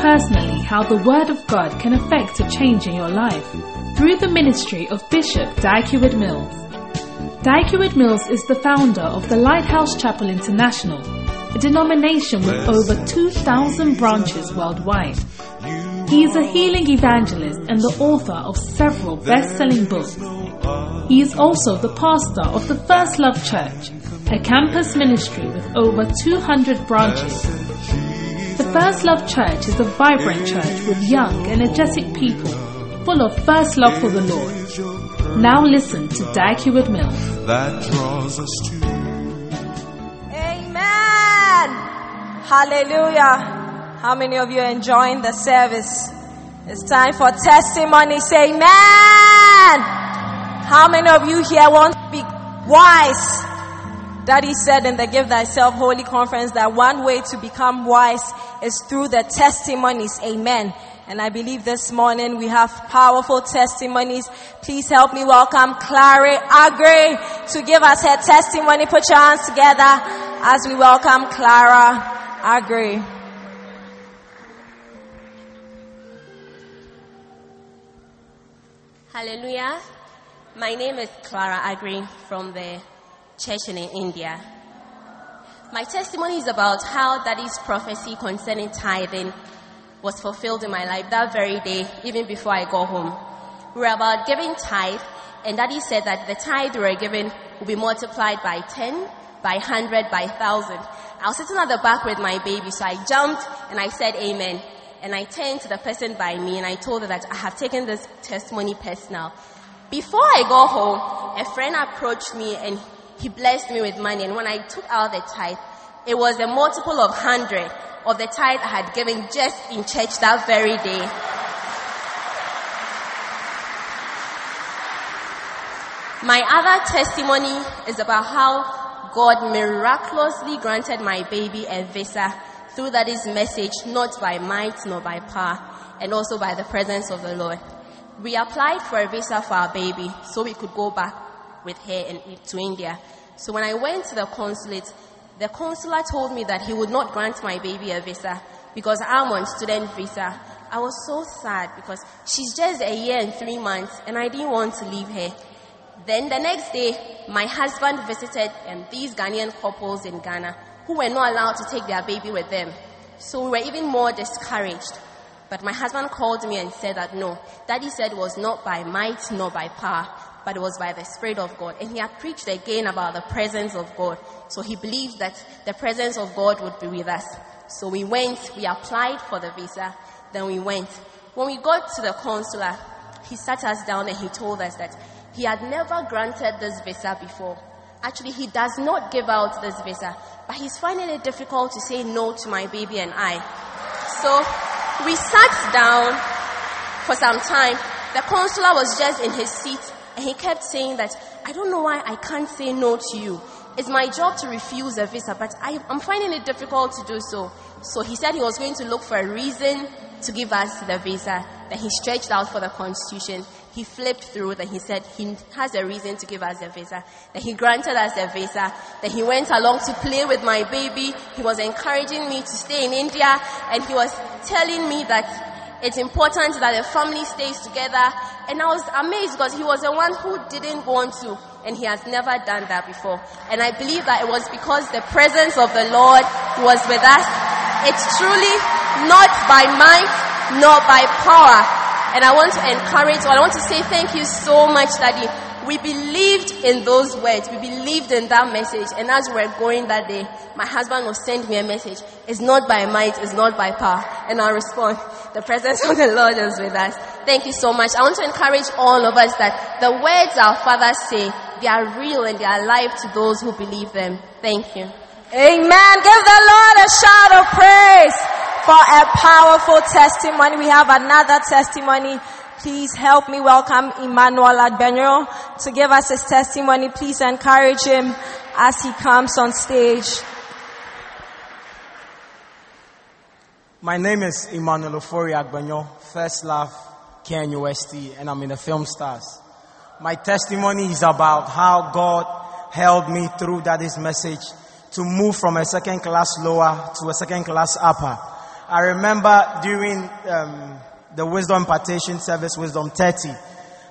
Personally how the Word of God can affect a change in your life through the ministry of Bishop Dag Heward-Mills. Dag Heward-Mills is the founder of the Lighthouse Chapel International, a denomination with over 2,000 branches worldwide. He is a healing evangelist and the author of several best-selling books. He is also the pastor of the First Love Church, a campus ministry with over 200 branches. The First Love Church is a vibrant church with young, energetic people, full of first love for the Lord. Now listen to Dag Heward-Mills. that draws us to Amen. Hallelujah. How many of you are enjoying the service? It's time for testimony. Say Amen. How many of you here want to be wise? Daddy said in the Give Thyself Holy Conference that one way to become wise is through the testimonies. Amen. And I believe this morning we have powerful testimonies. Please help me welcome Clary Agri to give us her testimony. Put your hands together as we welcome Clara Agri. Hallelujah. My name is Clara Agri from the church in India. My testimony is about how Daddy's prophecy concerning tithing was fulfilled in my life that very day, even before I got home. We were about giving tithe, and Daddy said that the tithe we were given will be multiplied by 10, by 100, by 1,000. I was sitting at the back with my baby, so I jumped and I said amen. And I turned to the person by me and I told her that I have taken this testimony personal. Before I got home, a friend approached me and he blessed me with money. And when I took out the tithe, it was a multiple of 100 of the tithe I had given just in church that very day. My other testimony is about how God miraculously granted my baby a visa through that is message, not by might nor by power, and also by the presence of the Lord. We applied for a visa for our baby so we could go back with her to India. So when I went to the consulate, the consular told me that he would not grant my baby a visa because I'm on student visa. I was so sad because she's just a year and three months and I didn't want to leave her. Then the next day, my husband visited um, these Ghanaian couples in Ghana who were not allowed to take their baby with them. So we were even more discouraged. But my husband called me and said that no, Daddy said it was not by might nor by power, but it was by the Spirit of God. And he had preached again about the presence of God. So he believed that the presence of God would be with us. So we went, we applied for the visa, then we went. When we got to the consular, he sat us down and he told us that he had never granted this visa before. Actually, he does not give out this visa, but he's finding it difficult to say no to my baby and I. So we sat down for some time. The consular was just in his seat and he kept saying that, I don't know why I can't say no to you. It's my job to refuse a visa, but I, I'm finding it difficult to do so. So he said he was going to look for a reason to give us the visa. Then he stretched out for the constitution. He flipped through. Then he said he has a reason to give us a visa. Then he granted us a visa. Then he went along to play with my baby. He was encouraging me to stay in India. And he was telling me that it's important that the family stays together. And I was amazed because he was the one who didn't want to. And he has never done that before. And I believe that it was because the presence of the Lord was with us. It's truly not by might nor by power. And I want to encourage, I want to say thank you so much, Daddy. We believed in those words. We believed in that message. And as we were going that day, my husband will send me a message. It's not by might, it's not by power. And I'll respond, the presence of the Lord is with us. Thank you so much. I want to encourage all of us that the words our fathers say, they are real and they are alive to those who believe them. Thank you. Amen. Give the Lord a shout of praise. for a powerful testimony. We have another testimony. Please help me welcome Emmanuel Agbanyo to give us his testimony. Please encourage him as he comes on stage. My name is Emmanuel Ofori Agbanyo, First Love, KNUST, and I'm in the Film Stars. My testimony is about how God helped me through that is message to move from a second class lower to a second class upper. I remember during um, the wisdom impartation service, Wisdom 30,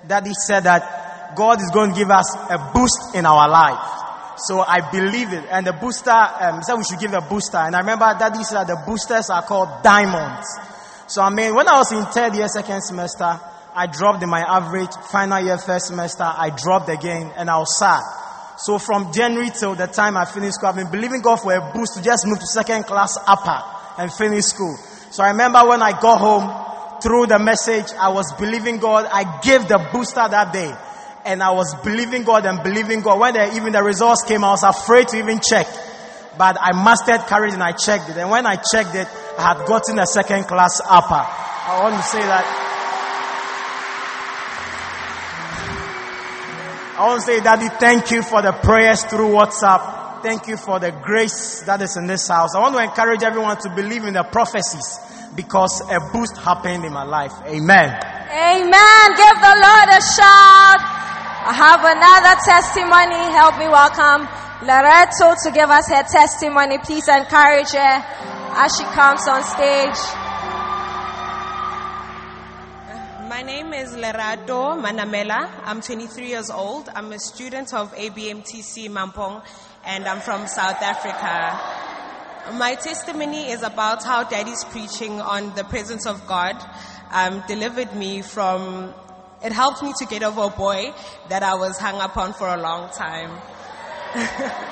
Daddy said that God is going to give us a boost in our life. So I believe it. And the booster um, said we should give a booster. And I remember Daddy said the boosters are called diamonds. So I mean, when I was in third year, second semester, I dropped in my average. Final year, first semester, I dropped again, and I was sad. So from January till the time I finished school, I've been believing God for a boost to just move to second class upper and finish school. So I remember when I got home through the message, I was believing God. I gave the booster that day and I was believing God and believing God. When the, even the results came, I was afraid to even check. But I mastered courage and I checked it. And when I checked it, I had gotten a second class upper. I want to say that. I want to say, Daddy, thank you for the prayers through WhatsApp. Thank you for the grace that is in this house. I want to encourage everyone to believe in the prophecies because a boost happened in my life. Amen. Amen. Give the Lord a shout. I have another testimony. Help me welcome Lerato to give us her testimony. Please encourage her as she comes on stage. My name is Lerato Manamela. I'm 23 years old. I'm a student of ABMTC Mampong and I'm from South Africa. My testimony is about how daddy's preaching on the presence of God um, delivered me from, it helped me to get over a boy that I was hung up on for a long time.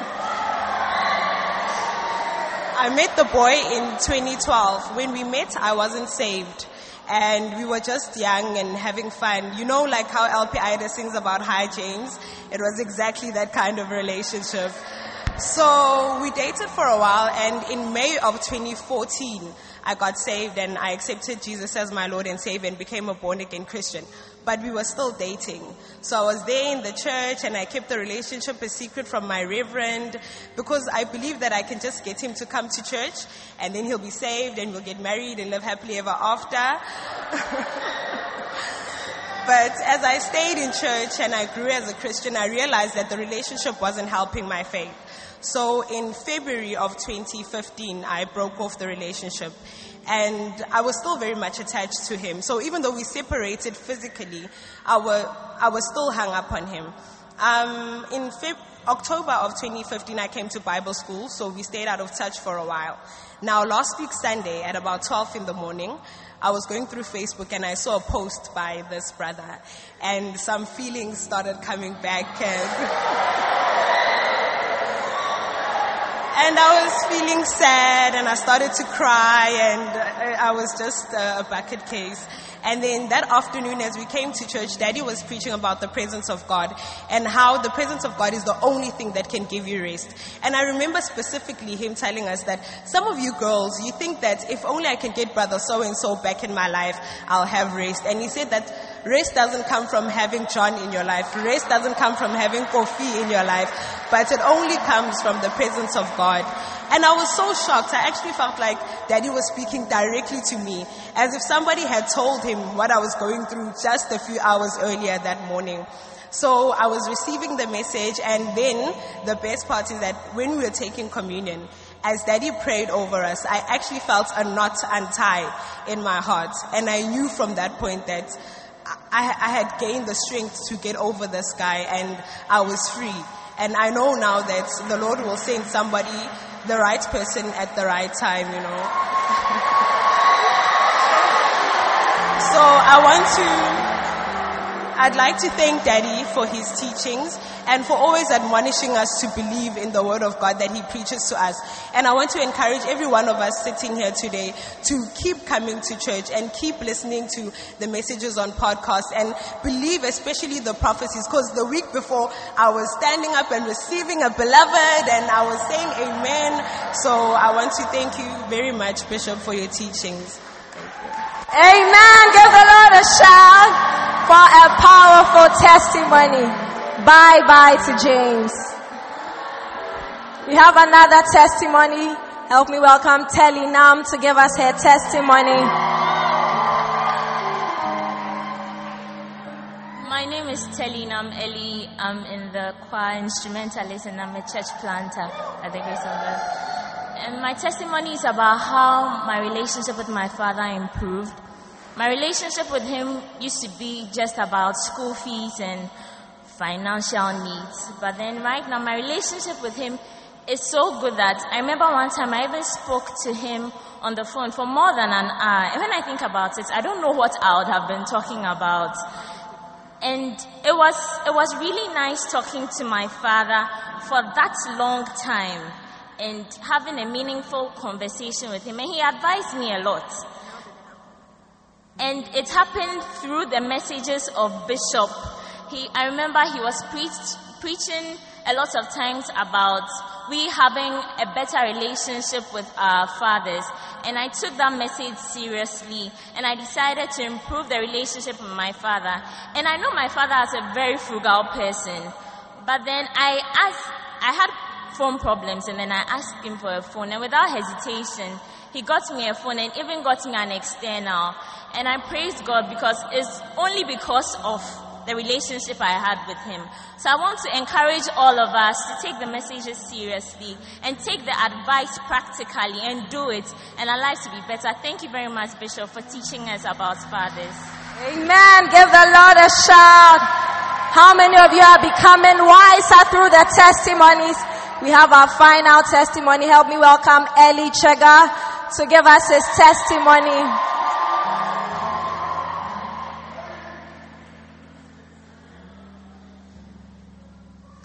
I met the boy in 2012. When we met, I wasn't saved and we were just young and having fun. You know, like how LP Ida sings about high James? It was exactly that kind of relationship. So we dated for a while, and in May of 2014, I got saved and I accepted Jesus as my Lord and Savior and became a born again Christian. But we were still dating. So I was there in the church and I kept the relationship a secret from my reverend because I believe that I can just get him to come to church and then he'll be saved and we'll get married and live happily ever after. But as I stayed in church and I grew as a Christian, I realized that the relationship wasn't helping my faith. So in February of 2015, I broke off the relationship. And I was still very much attached to him. So even though we separated physically, I, were, I was still hung up on him. Um, in Feb- October of 2015, I came to Bible school, so we stayed out of touch for a while. Now, last week Sunday at about 12 in the morning, I was going through Facebook and I saw a post by this brother, and some feelings started coming back. And and I was feeling sad and I started to cry and I was just a bucket case. And then that afternoon, as we came to church, Daddy was preaching about the presence of God and how the presence of God is the only thing that can give you rest. And I remember specifically him telling us that some of you girls, you think that if only I can get brother so and so back in my life, I'll have rest. And he said that rest doesn't come from having John in your life. Rest doesn't come from having Kofi in your life, but it only comes from the presence of God. And I was so shocked. I actually felt like daddy was speaking directly to me, as if somebody had told him what I was going through just a few hours earlier that morning. So I was receiving the message, and then the best part is that when we were taking communion, as daddy prayed over us, I actually felt a knot untie in my heart. And I knew from that point that I, I had gained the strength to get over this guy and I was free. And I know now that the Lord will send somebody, the right person at the right time, you know. So I want to, I'd like to thank Daddy for his teachings and for always admonishing us to believe in the word of God that he preaches to us. And I want to encourage every one of us sitting here today to keep coming to church and keep listening to the messages on podcasts and believe especially the prophecies because the week before I was standing up and receiving a beloved and I was saying amen. So I want to thank you very much, Bishop, for your teachings. Amen. Give the Lord a shout for a powerful testimony. Bye bye to James. We have another testimony. Help me welcome Telly Nam to give us her testimony. My name is Telly Nam Eli. I'm in the choir instrumentalist and I'm a church planter at the Grace of God. And my testimony is about how my relationship with my father improved. My relationship with him used to be just about school fees and financial needs. But then right now, my relationship with him is so good that I remember one time I even spoke to him on the phone for more than an hour. And when I think about it, I don't know what I would have been talking about. And it was, it was really nice talking to my father for that long time and having a meaningful conversation with him. And he advised me a lot. And it happened through the messages of Bishop. He, I remember he was preached, preaching a lot of times about we having a better relationship with our fathers. And I took that message seriously and I decided to improve the relationship with my father. And I know my father is a very frugal person. But then I asked, I had phone problems and then I asked him for a phone and without hesitation, he got me a phone and even got me an external. And I praised God because it's only because of the relationship I had with him. So I want to encourage all of us to take the messages seriously and take the advice practically and do it and our lives to be better. Thank you very much, Bishop, for teaching us about fathers. Amen. Give the Lord a shout. How many of you are becoming wiser through the testimonies? We have our final testimony. Help me welcome Eli Chega to give us his testimony.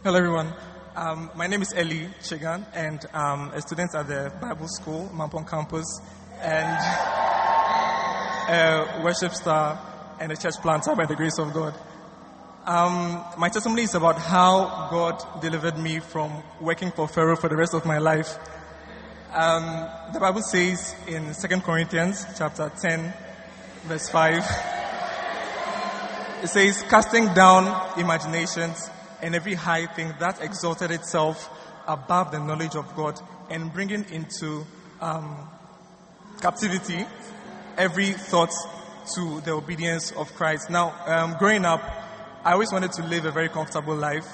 Hello, everyone. Um, my name is Eli Chegan, and I'm a student at the Bible School, Mampong campus, and a worship star and a church planter by the grace of God. Um, my testimony is about how God delivered me from working for Pharaoh for the rest of my life. Um, the Bible says in 2 Corinthians chapter 10, verse 5, it says, casting down imaginations and every high thing that exalted itself above the knowledge of God and bringing into um, captivity every thought to the obedience of Christ. Now, um, growing up, I always wanted to live a very comfortable life,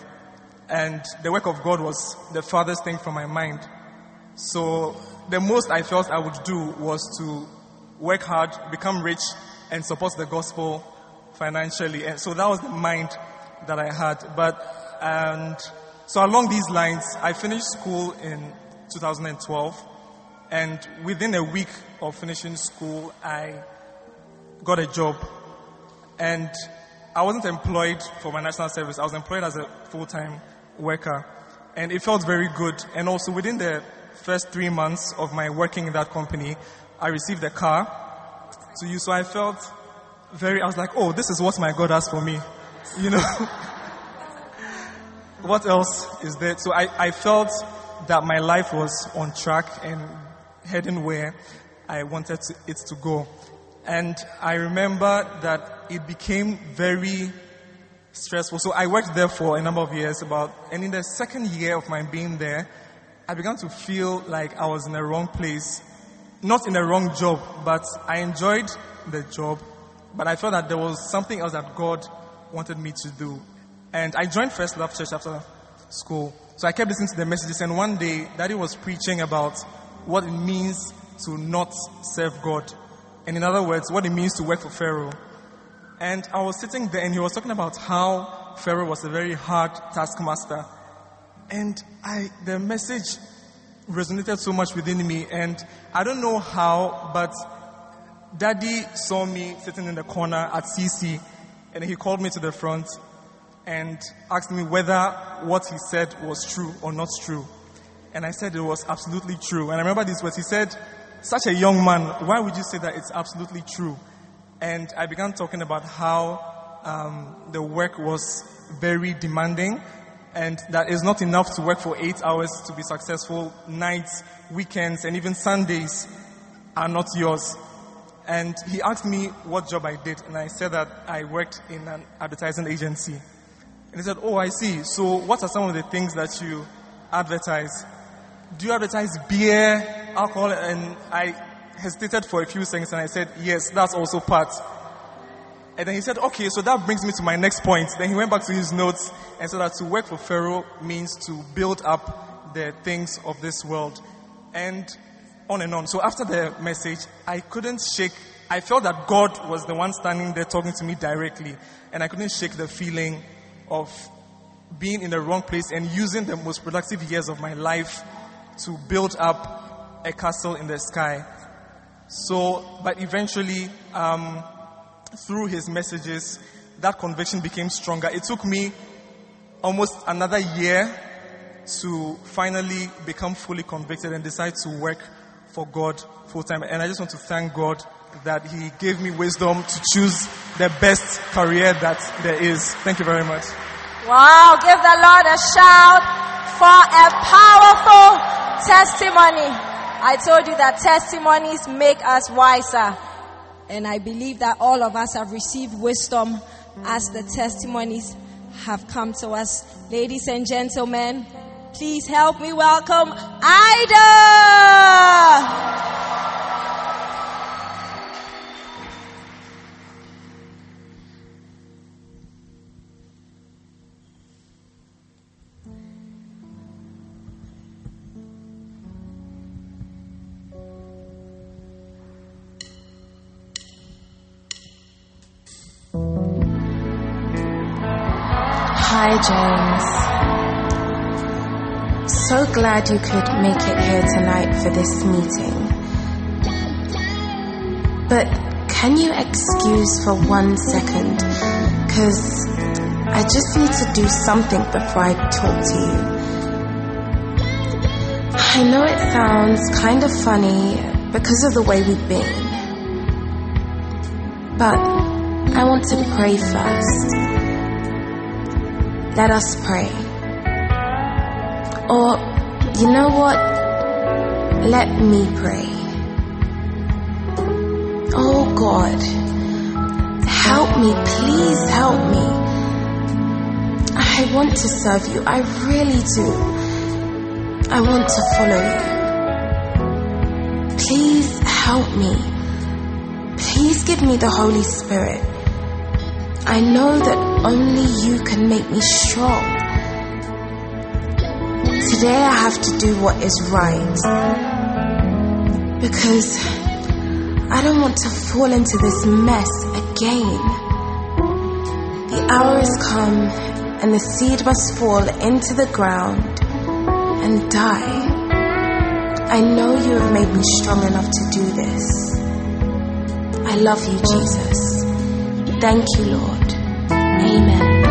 and the work of God was the farthest thing from my mind. So the most I felt I would do was to work hard, become rich, and support the gospel financially. And so that was the mind that I had. But, and so along these lines, I finished school in 2012. And within a week of finishing school, I got a job. And I wasn't employed for my national service. I was employed as a full-time worker. And it felt very good. And also within the first three months of my working in that company, I received a car to use. So I felt very, I was like, oh, this is what my God has for me. You know? what else is there? So I, I felt that my life was on track and heading where I wanted to, it to go. And I remember that it became very stressful. So I worked there for a number of years about, and in the second year of my being there, I began to feel like I was in the wrong place. Not in the wrong job, but I enjoyed the job, but I felt that there was something else that God wanted me to do. And I joined First Love Church after school. So I kept listening to the messages, and one day, Daddy was preaching about what it means to not serve God. And in other words, what it means to work for Pharaoh. And I was sitting there and he was talking about how Pharaoh was a very hard taskmaster. And I, the message resonated so much within me. And I don't know how, but daddy saw me sitting in the corner at CC and he called me to the front. and asked me whether what he said was true or not true. And I said it was absolutely true. And I remember this was he said, such a young man, why would you say that it's absolutely true? And I began talking about how um, the work was very demanding and that it's not enough to work for eight hours to be successful. Nights, weekends, and even Sundays are not yours. And he asked me what job I did, and I said that I worked in an advertising agency. And he said, Oh, I see. So, what are some of the things that you advertise? Do you advertise beer, alcohol? And I hesitated for a few seconds and I said, Yes, that's also part. And then he said, Okay, so that brings me to my next point. Then he went back to his notes and said that to work for Pharaoh means to build up the things of this world. And on and on. So after the message, I couldn't shake. I felt that God was the one standing there talking to me directly. And I couldn't shake the feeling of being in the wrong place and using the most productive years of my life to build up a castle in the sky. So, but eventually, um, through his messages, that conviction became stronger. It took me almost another year to finally become fully convicted and decide to work for God full time. And I just want to thank God that He gave me wisdom to choose the best career that there is. Thank you very much. Wow, give the Lord a shout for a powerful testimony. I told you that testimonies make us wiser. And I believe that all of us have received wisdom as the testimonies have come to us. Ladies and gentlemen, please help me welcome Ida! Hi, James. So glad you could make it here tonight for this meeting. But can you excuse for one second? Because I just need to do something before I talk to you. I know it sounds kind of funny because of the way we've been. But I want to pray first. Let us pray. Or, you know what? Let me pray. Oh God, help me, please help me. I want to serve you, I really do. I want to follow you. Please help me. Please give me the Holy Spirit. I know that only you can make me strong. Today I have to do what is right. Because I don't want to fall into this mess again. The hour has come and the seed must fall into the ground and die. I know you have made me strong enough to do this. I love you, Jesus. Thank you, Lord. Amen.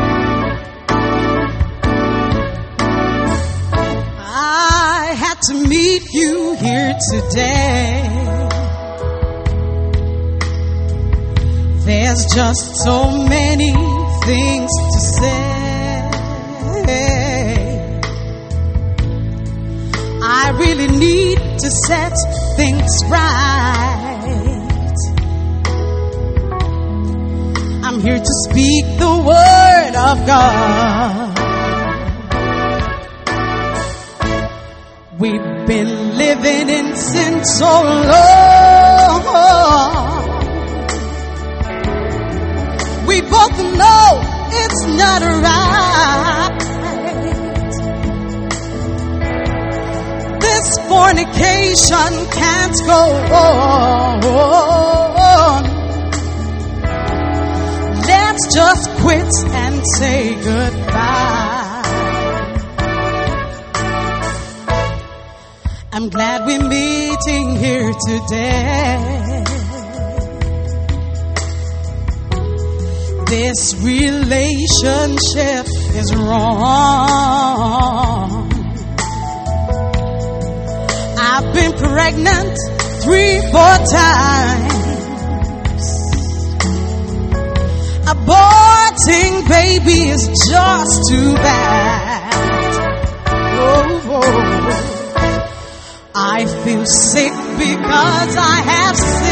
I had to meet you here today. There's just so many things to say. I really need to set things right. Here to speak the word of God. We've been living in sin so long. We both know it's not right. This fornication can't go on. Let's just quit and say goodbye. I'm glad we're meeting here today. This relationship is wrong. I've been pregnant three, four times. A aborting baby is just too bad. Oh, oh, oh. I feel sick because I have sinned.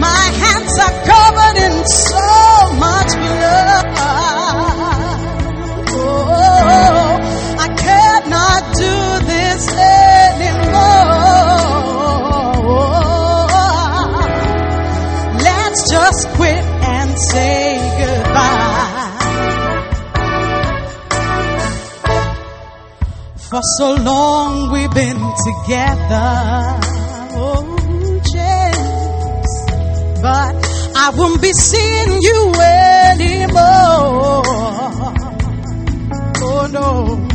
My hands are covered in so much blood. For so long we've been together. Oh, James. But I won't be seeing you anymore. Oh no.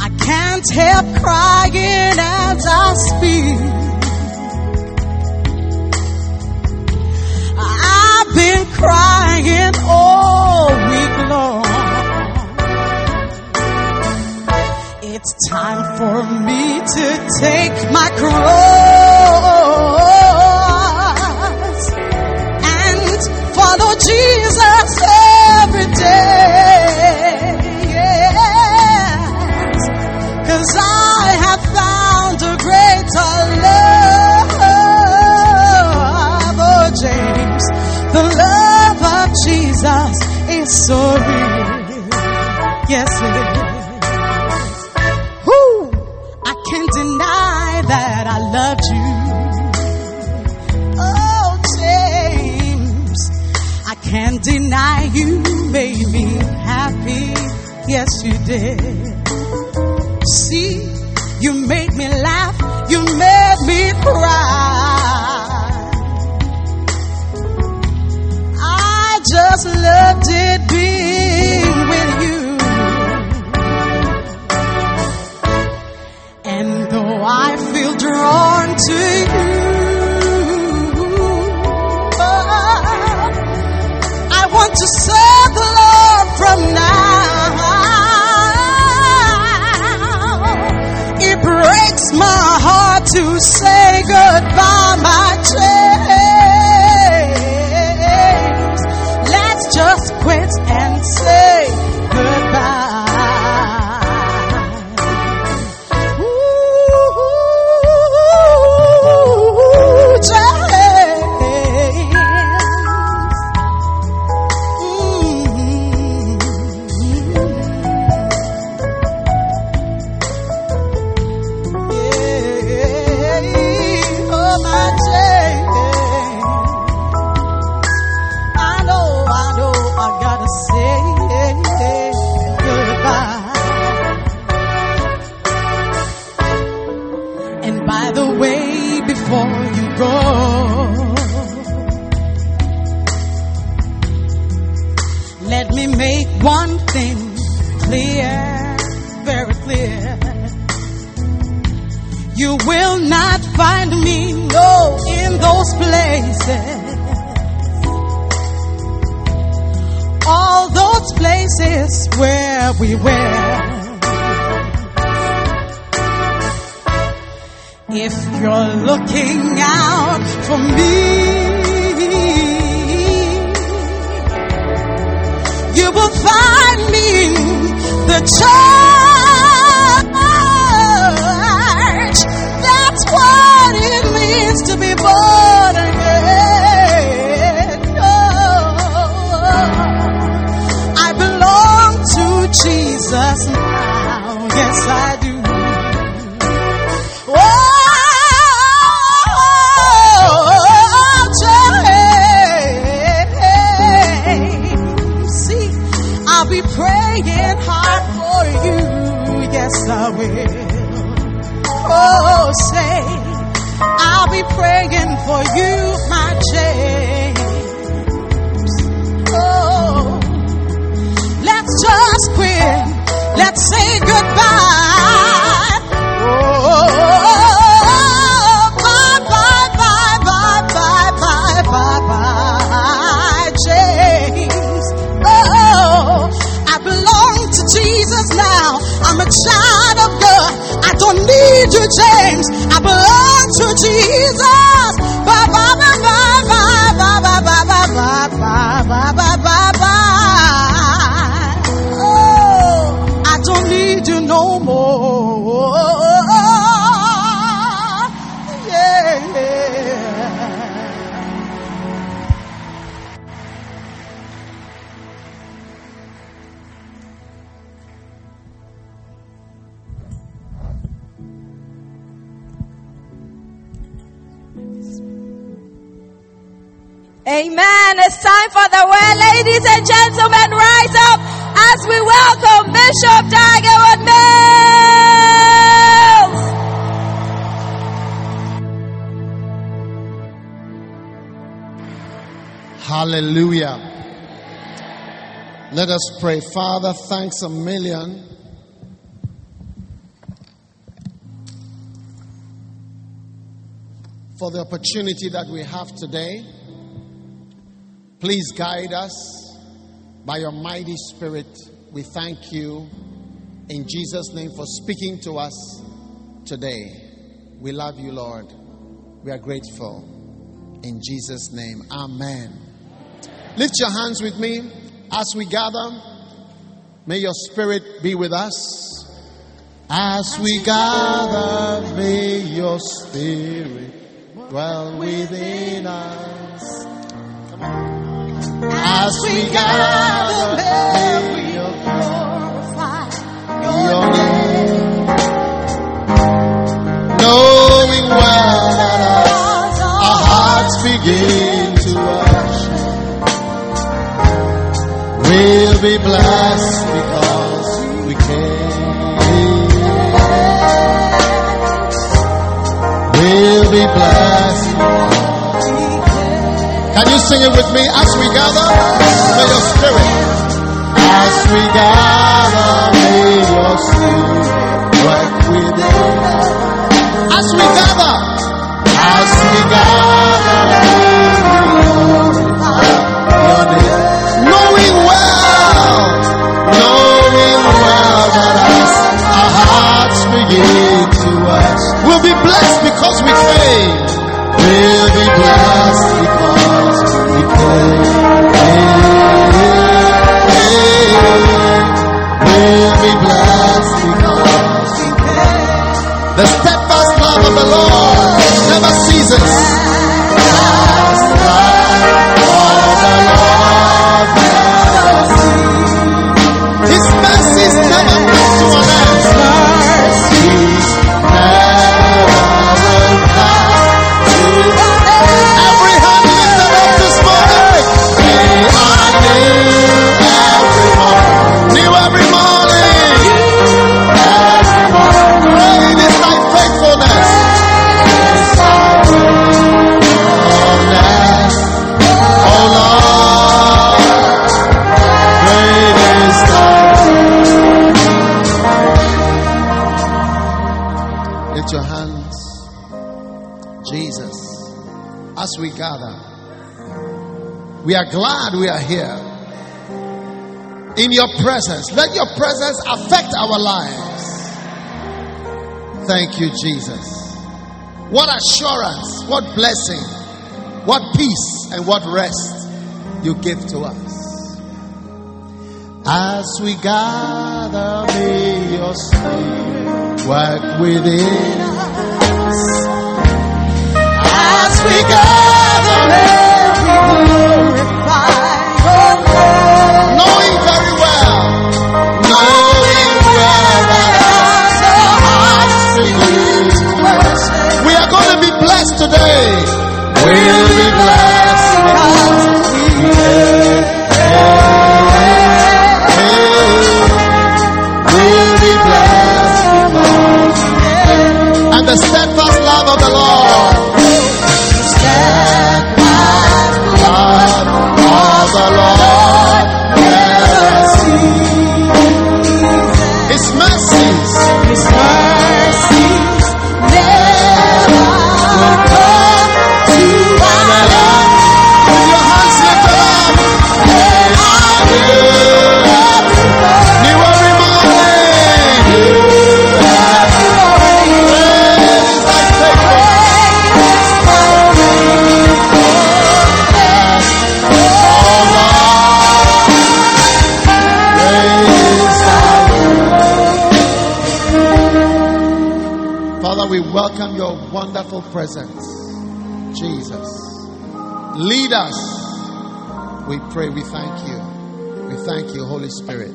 I can't help crying as I speak. I've been crying all week long. It's time for me to take my cross and follow Jesus every day. Cause I have found a greater love. Oh, James, the love of Jesus is so real. Yes, you did. See, you made me laugh, you made me cry. I just loved it being Father, thanks a million. For the opportunity that we have today. Please guide us by your mighty spirit. We thank you in Jesus' name for speaking to us today. We love you, Lord. We are grateful. In Jesus' name, Amen. Lift your hands with me as we gather. May your spirit be with us. As we gather, may your spirit dwell within us. As we gather, may your glorify your name. Knowing well that as our hearts begin to worship, we'll be blessed Can you sing it with me as we gather? May your spirit. As we gather, may your spirit work within us. As we gather, as we gather, your name. knowing well, knowing well that as our hearts begin to worship, we'll be blessed because we came. We'll be blessed The steadfast love of the Lord we are glad we are here. In your presence, let your presence affect our lives. Thank you, Jesus. What assurance, what blessing, what peace, and what rest you give to us. As we gather, may your spirit work within us. As we gather, may You. Presence, Jesus. Lead us. We pray, we thank you. We thank you, Holy Spirit,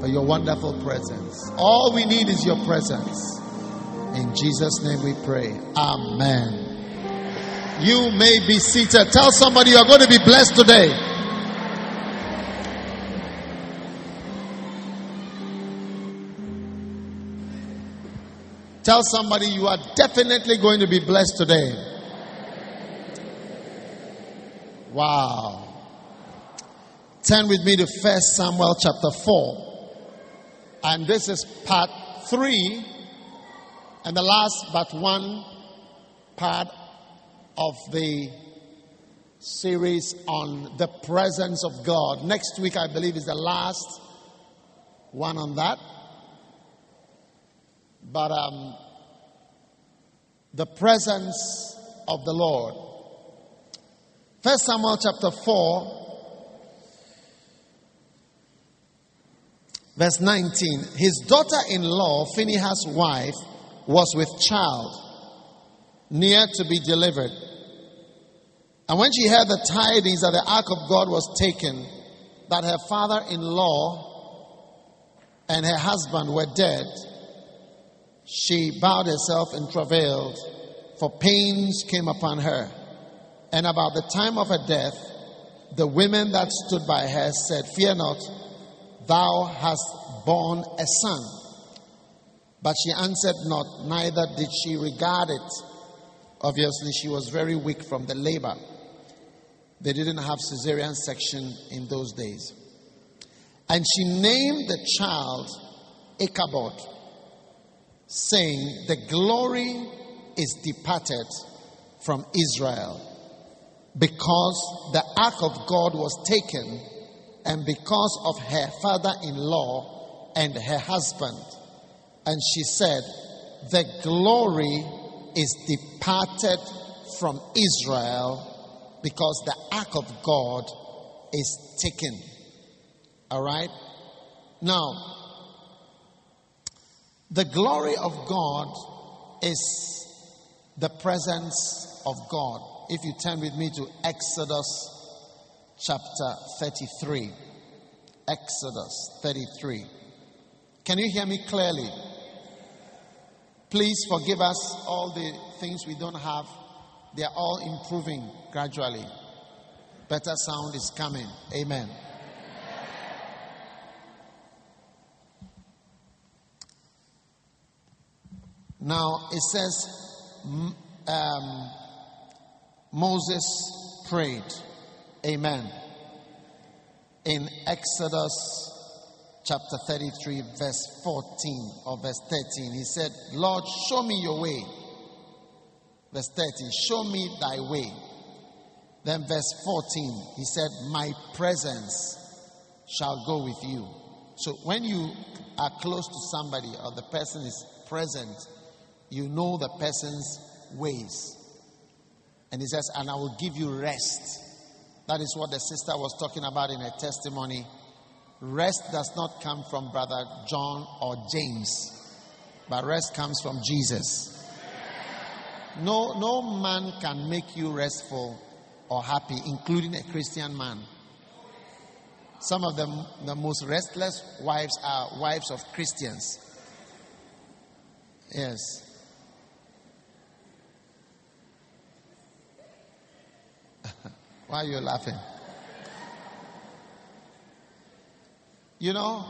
for your wonderful presence. All we need is your presence. In Jesus' name we pray. Amen. You may be seated. Tell somebody you're going to be blessed today. Tell somebody you are definitely going to be blessed today. Wow. Turn with me to First Samuel chapter 4. And this is part 3 and the last but one part of the series on the presence of God. Next week, I believe, is the last one on that. But um, the presence of the Lord. First Samuel chapter 4, verse 19. His daughter in law, Phinehas' wife, was with child, near to be delivered. And when she heard the tidings that the ark of God was taken, that her father in law and her husband were dead, she bowed herself and travailed, for pains came upon her. And about the time of her death, the women that stood by her said, Fear not, thou hast borne a son. But she answered not, neither did she regard it. Obviously, she was very weak from the labor. They didn't have cesarean section in those days. And she named the child Ichabod, saying, The glory is departed from Israel because the ark of God was taken and because of her father in law and her husband. And she said, The glory is departed from Israel because the ark of God is taken. All right? Now, the glory of God is the presence of God. If you turn with me to Exodus chapter 33. Exodus 33. Can you hear me clearly? Please forgive us all the things we don't have. They are all improving gradually. Better sound is coming. Amen. Now it says um, Moses prayed. Amen. In Exodus chapter 33, verse 14 or verse 13, he said, Lord, show me your way. Verse 13, show me thy way. Then verse 14, he said, My presence shall go with you. So when you are close to somebody or the person is present, you know the person's ways. And he says, And I will give you rest. That is what the sister was talking about in her testimony. Rest does not come from Brother John or James, but rest comes from Jesus. No, no man can make you restful or happy, including a Christian man. Some of them, the most restless wives are wives of Christians. Yes. Why are you laughing? You know,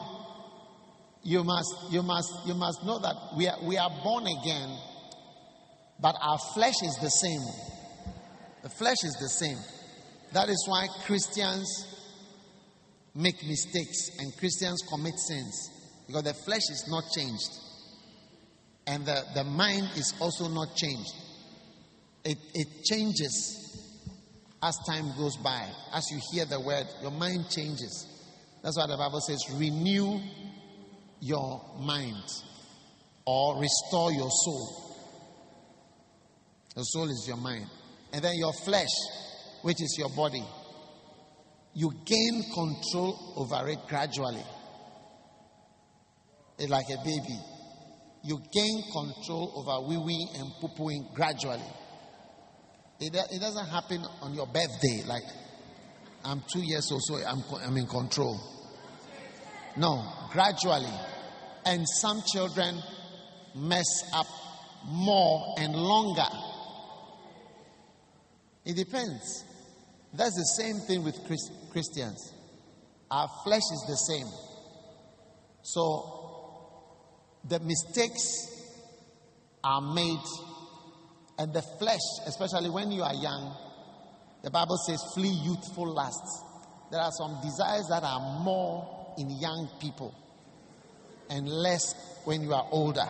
you must, you must, you must know that we are, we are born again, but our flesh is the same. The flesh is the same. That is why Christians make mistakes and Christians commit sins because the flesh is not changed and the, the mind is also not changed. It, it changes as time goes by. As you hear the word, your mind changes. That's why the Bible says, renew your mind or restore your soul. Your soul is your mind. And then your flesh, which is your body, you gain control over it gradually. It's like a baby. you gain control over wee wee and poo pooing gradually. It, it doesn't happen on your birthday, like I'm two years old, so I'm, I'm in control. No, gradually. And some children mess up more and longer. It depends. That's the same thing with Christ- Christians. Our flesh is the same. So the mistakes are made, and the flesh, especially when you are young, the Bible says, flee youthful lusts. There are some desires that are more in young people and less when you are older.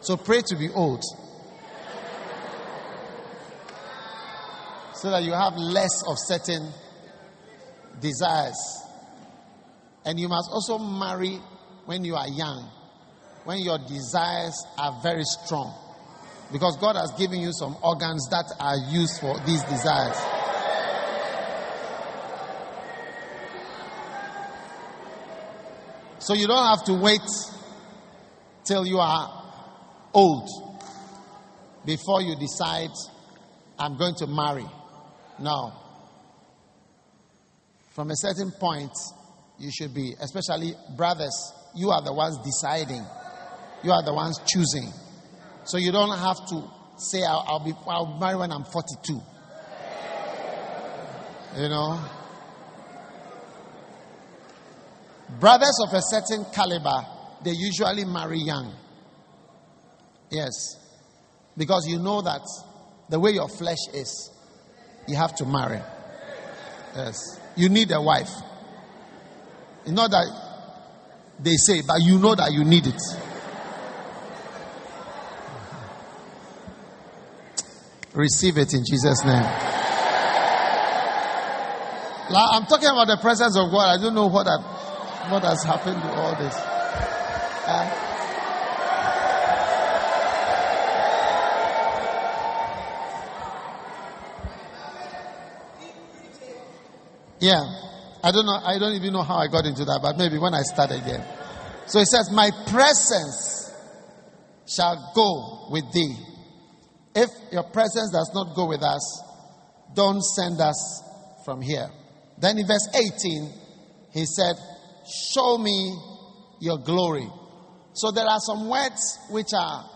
So pray to be old. So that you have less of certain desires. And you must also marry when you are young, when your desires are very strong. Because God has given you some organs that are used for these desires. So you don't have to wait till you are old before you decide, I'm going to marry. No. From a certain point, you should be, especially brothers, you are the ones deciding. You are the ones choosing. So you don't have to say, I'll, I'll be I'll marry when I'm 42. You know? Brothers of a certain caliber, they usually marry young. Yes. Because you know that the way your flesh is, you have to marry. Yes. You need a wife. It's not that they say, but you know that you need it. Receive it in Jesus' name. I'm talking about the presence of God. I don't know what, have, what has happened to all this. Uh, Yeah. I don't know. I don't even know how I got into that, but maybe when I start again. So it says, My presence shall go with thee. If your presence does not go with us, don't send us from here. Then in verse 18, he said, Show me your glory. So there are some words which are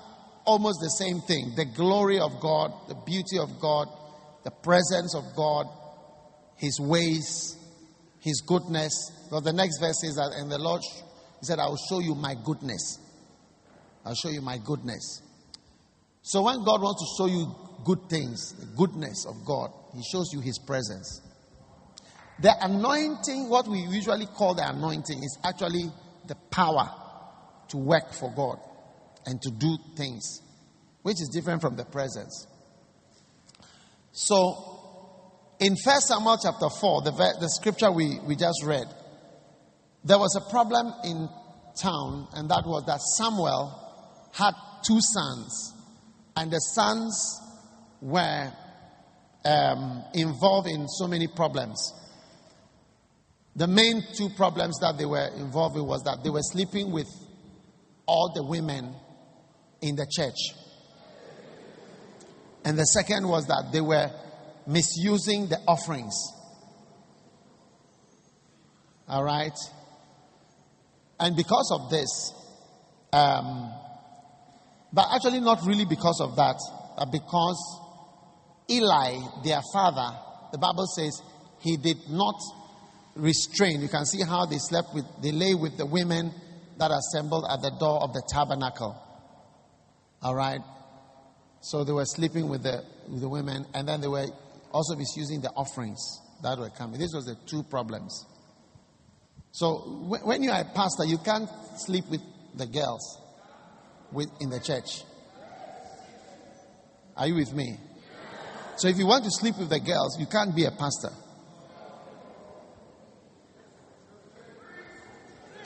almost the same thing the glory of God, the beauty of God, the presence of God, his ways, his goodness. Well, the next verse is that, and the Lord he said, I will show you my goodness. I'll show you my goodness. So when God wants to show you good things, the goodness of God, he shows you his presence. The anointing, what we usually call the anointing, is actually the power to work for God and to do things, which is different from the presence. So in 1 Samuel chapter 4, the, the scripture we, we just read, there was a problem in town, and that was that Samuel had two sons, and the sons were um, involved in so many problems. The main two problems that they were involved in was that they were sleeping with all the women in the church. And the second was that they were misusing the offerings. All right? And because of this, um, but actually not really because of that, but because Eli, their father, the Bible says he did not restrain. You can see how they slept with, they lay with the women that assembled at the door of the tabernacle. All right? So they were sleeping with the, with the women, and then they were also misusing the offerings that were coming. This was the two problems. So when you are a pastor, you can't sleep with the girls with, in the church. Are you with me? So if you want to sleep with the girls, you can't be a pastor.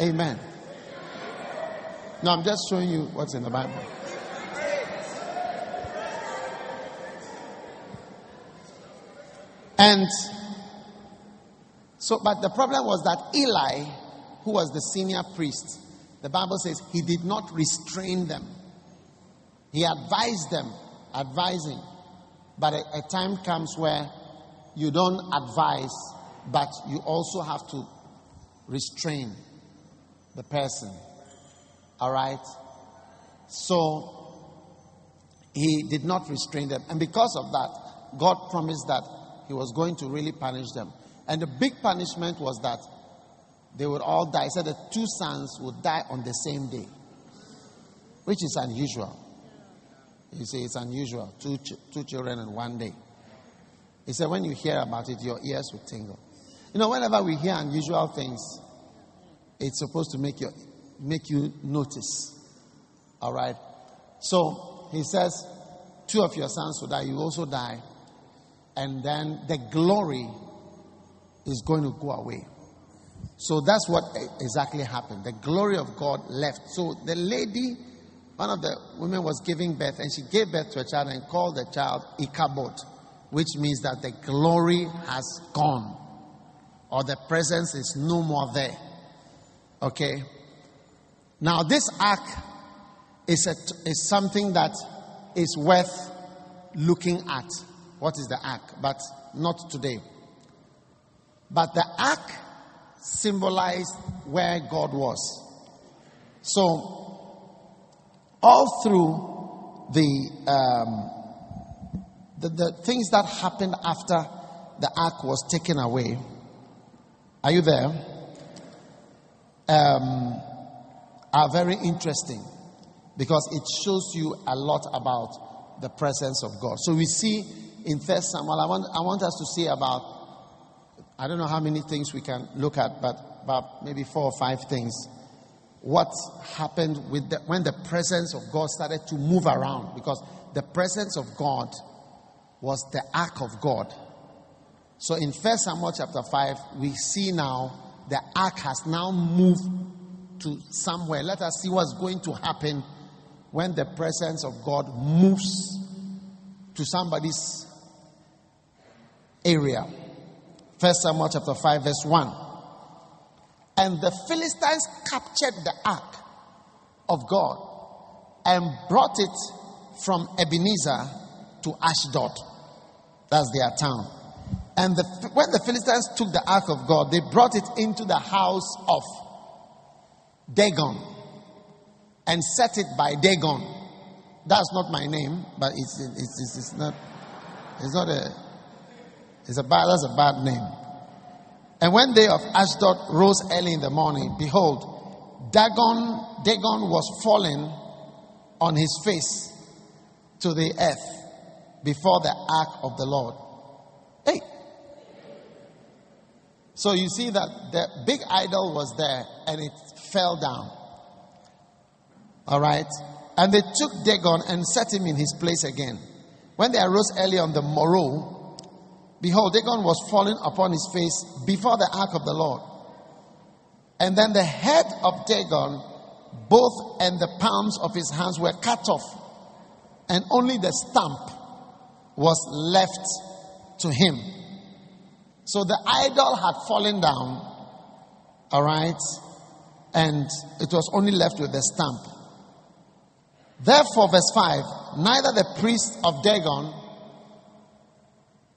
Amen. No, I'm just showing you what's in the Bible. And so, but the problem was that Eli, who was the senior priest, the Bible says he did not restrain them. He advised them, advising. But a, a time comes where you don't advise, but you also have to restrain the person. All right? So he did not restrain them. And because of that, God promised that he was going to really punish them. And the big punishment was that they would all die. He said the two sons would die on the same day, which is unusual. You say it's unusual. Two, ch- two children in one day. He said when you hear about it, your ears will tingle. You know, whenever we hear unusual things, it's supposed to make you, make you notice. All right? So he says, two of your sons will die, you also die. And then the glory is going to go away. So that's what exactly happened. The glory of God left. So the lady, one of the women was giving birth, and she gave birth to a child and called the child Ichabod, which means that the glory has gone, or the presence is no more there. Okay? Now, this ark is, a, is something that is worth looking at. What is the ark? But not today. But the ark symbolized where God was. So, all through the, um, the, the things that happened after the ark was taken away, are you there? Um, are very interesting because it shows you a lot about the presence of God. So we see in First Samuel, I want, I want us to see about I don't know how many things we can look at, but about maybe four or five things. What happened with the, when the presence of God started to move around? Because the presence of God was the ark of God. So in First Samuel chapter 5, we see now the ark has now moved to somewhere. Let us see what's going to happen when the presence of God moves to somebody's area. First Samuel chapter 5, verse 1. And the Philistines captured the ark of God and brought it from Ebenezer to Ashdod. That's their town. And the, when the Philistines took the ark of God, they brought it into the house of Dagon and set it by Dagon. That's not my name, but it's, it's, it's, it's not, it's not a, it's a bad, that's a bad name. And when they of Ashdod rose early in the morning, behold, Dagon, Dagon was fallen on his face to the earth before the ark of the Lord. Hey. So you see that the big idol was there and it fell down. All right. And they took Dagon and set him in his place again. When they arose early on the morrow, Behold, Dagon was falling upon his face before the ark of the Lord. And then the head of Dagon, both and the palms of his hands were cut off, and only the stump was left to him. So the idol had fallen down, all right, and it was only left with the stump. Therefore, verse 5 neither the priest of Dagon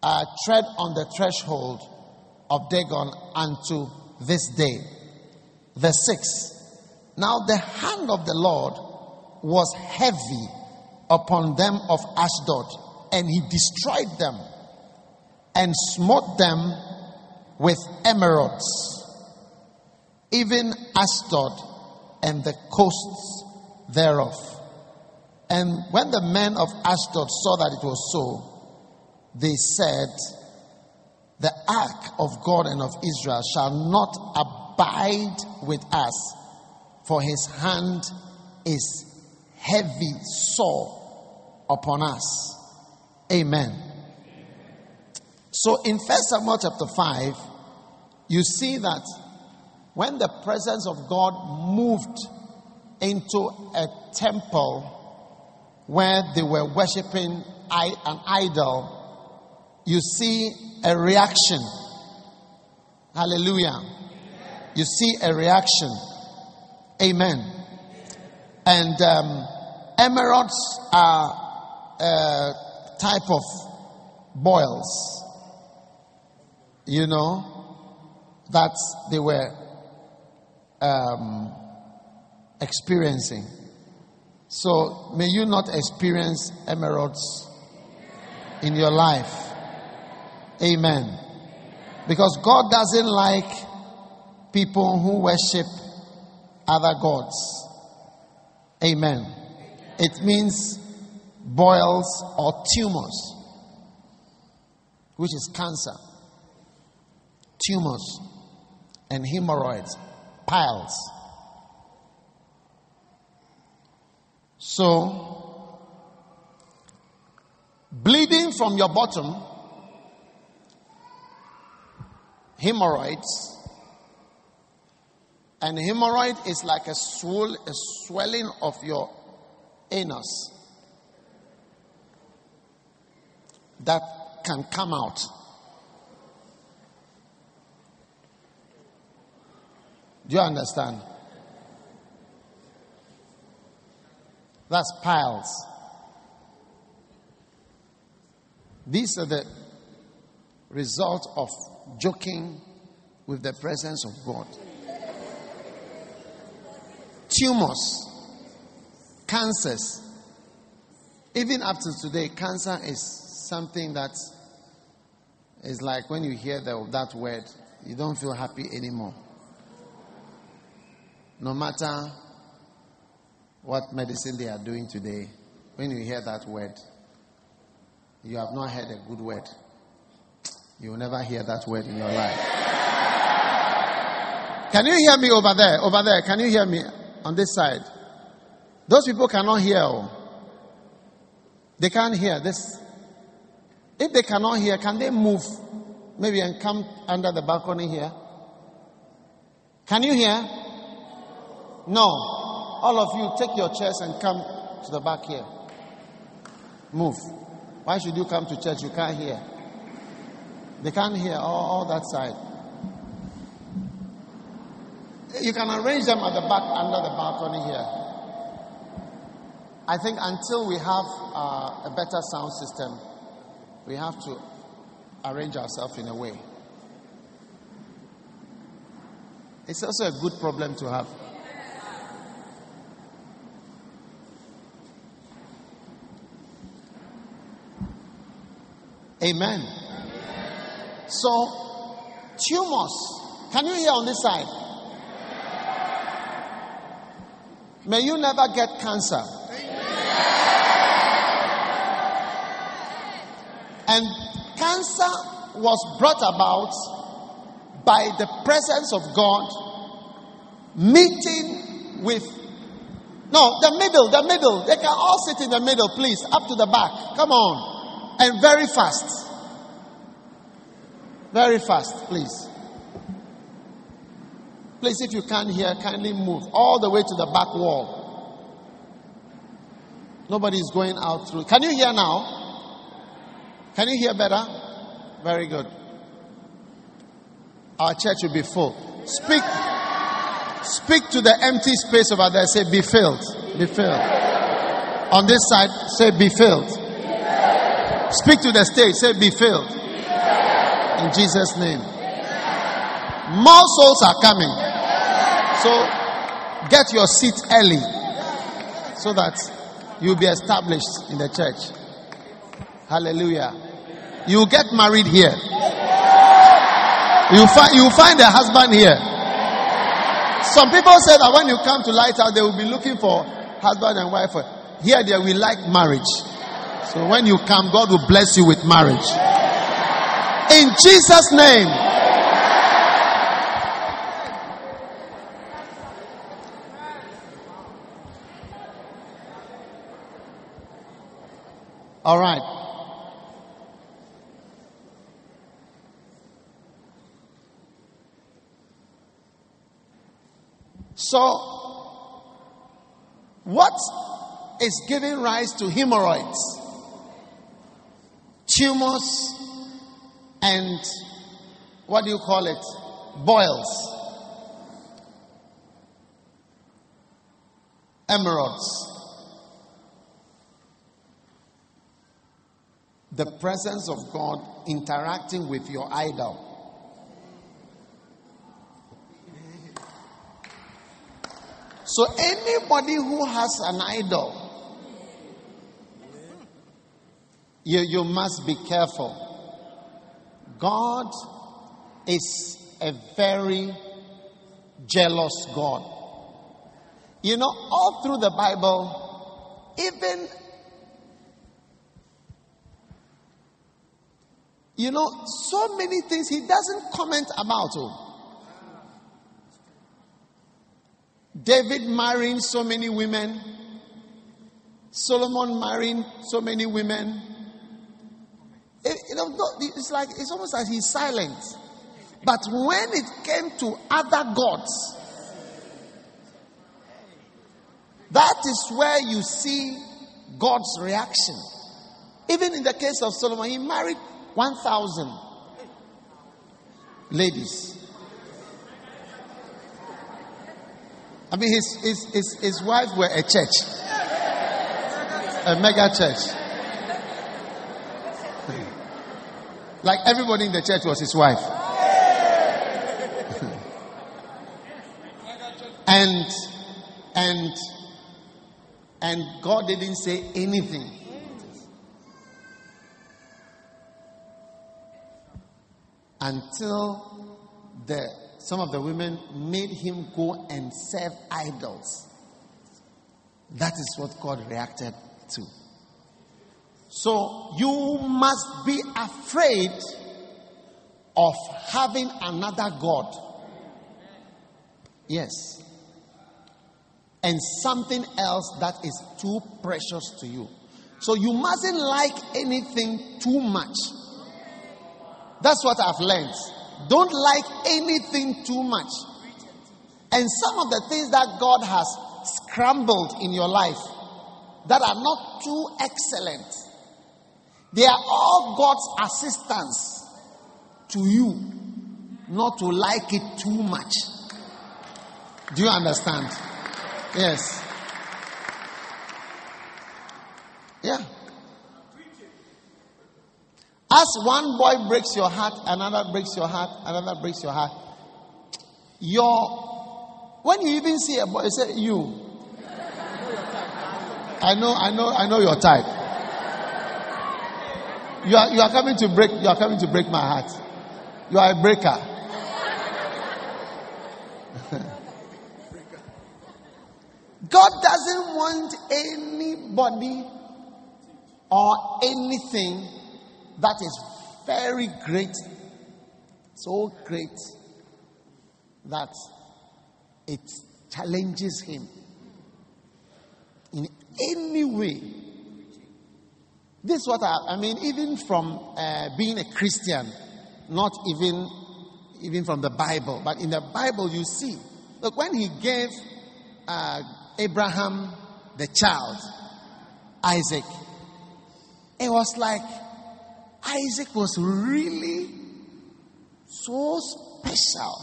uh, tread on the threshold of Dagon unto this day. Verse 6. Now the hand of the Lord was heavy upon them of Ashdod, and he destroyed them and smote them with emerods, even Ashdod and the coasts thereof. And when the men of Ashdod saw that it was so, they said, The ark of God and of Israel shall not abide with us, for his hand is heavy sore upon us. Amen. So in First Samuel chapter 5, you see that when the presence of God moved into a temple where they were worshiping an idol, you see a reaction. Hallelujah. You see a reaction. Amen. And um, emerods are a type of boils, you know, that they were um, experiencing. So may you not experience emerods in your life. Amen. Because God doesn't like people who worship other gods. Amen. It means boils or tumors, which is cancer, tumors, and hemorrhoids, piles. So, bleeding from your bottom, hemorrhoids, and hemorrhoid is like a, swell, a swelling of your anus that can come out. Do you understand? That's piles. These are the result of joking with the presence of God. Tumors, cancers. Even up to today, cancer is something that is like when you hear the, that word, you don't feel happy anymore. No matter what medicine they are doing today, when you hear that word, you have not heard a good word. You will never hear that word in your life. Can you hear me over there? Over there. Can you hear me on this side? Those people cannot hear. Oh. They can't hear this. If they cannot hear, can they move maybe and come under the balcony here? Can you hear? No. All of you, take your chairs and come to the back here. Move. Why should you come to church? You can't hear. They can't hear all, all that side. You can arrange them at the back under the balcony here. I think until we have uh, a better sound system, we have to arrange ourselves in a way. It's also a good problem to have. Amen. So, tumors. Can you hear on this side? May you never get cancer. And cancer was brought about by the presence of God meeting with. No, the middle, the middle. They can all sit in the middle, please, up to the back. Come on. And very fast. Very fast, please. Please, if you can't hear, kindly move all the way to the back wall. Nobody is going out through. Can you hear now? Can you hear better? Very good. Our church will be full. Speak. Speak to the empty space over there. Say, be filled. Be filled. On this side, say, be filled. Speak to the stage. Say, be filled. In Jesus' name. More souls are coming. So get your seat early so that you'll be established in the church. Hallelujah. You get married here. You find you find a husband here. Some people say that when you come to Light Lighthouse, they will be looking for husband and wife. Here, they will like marriage. So when you come, God will bless you with marriage. In Jesus' name. All right. So, what is giving rise to hemorrhoids? tumors, and what do you call it? Boils. emerods. The presence of God interacting with your idol. So, anybody who has an idol, you, you must be careful. God is a very jealous God. You know, all through the Bible, even, you know, so many things he doesn't comment about. Oh. David marrying so many women, Solomon marrying so many women. It, it's like it's almost like he's silent. But when it came to other gods, that is where you see God's reaction. Even in the case of Solomon, he married 1,000 ladies. I mean, his, his, his, his wife were a church, a mega church. Like everybody in the church was his wife. and, and, and God didn't say anything. Until the some of the women made him go and serve idols. That is what God reacted to. So you must be afraid of having another God. Yes. And something else that is too precious to you. So you mustn't like anything too much. That's what I've learned. Don't like anything too much. And some of the things that God has scrambled in your life that are not too excellent, they are all God's assistance to you not to like it too much. Do you understand? Yes. Yeah. As one boy breaks your heart, another breaks your heart, another breaks your heart. Your when you even see a boy, you say you. I know, I know, I know your type. You are you are coming to break you are coming to break my heart. You are a breaker. God doesn't want anybody or anything that is very great, so great that it challenges him in any way. This is what I, I mean, even from uh, being a Christian, not even even from the Bible, but in the Bible you see. Look, when he gave uh, Abraham the child, Isaac, it was like Isaac was really so special,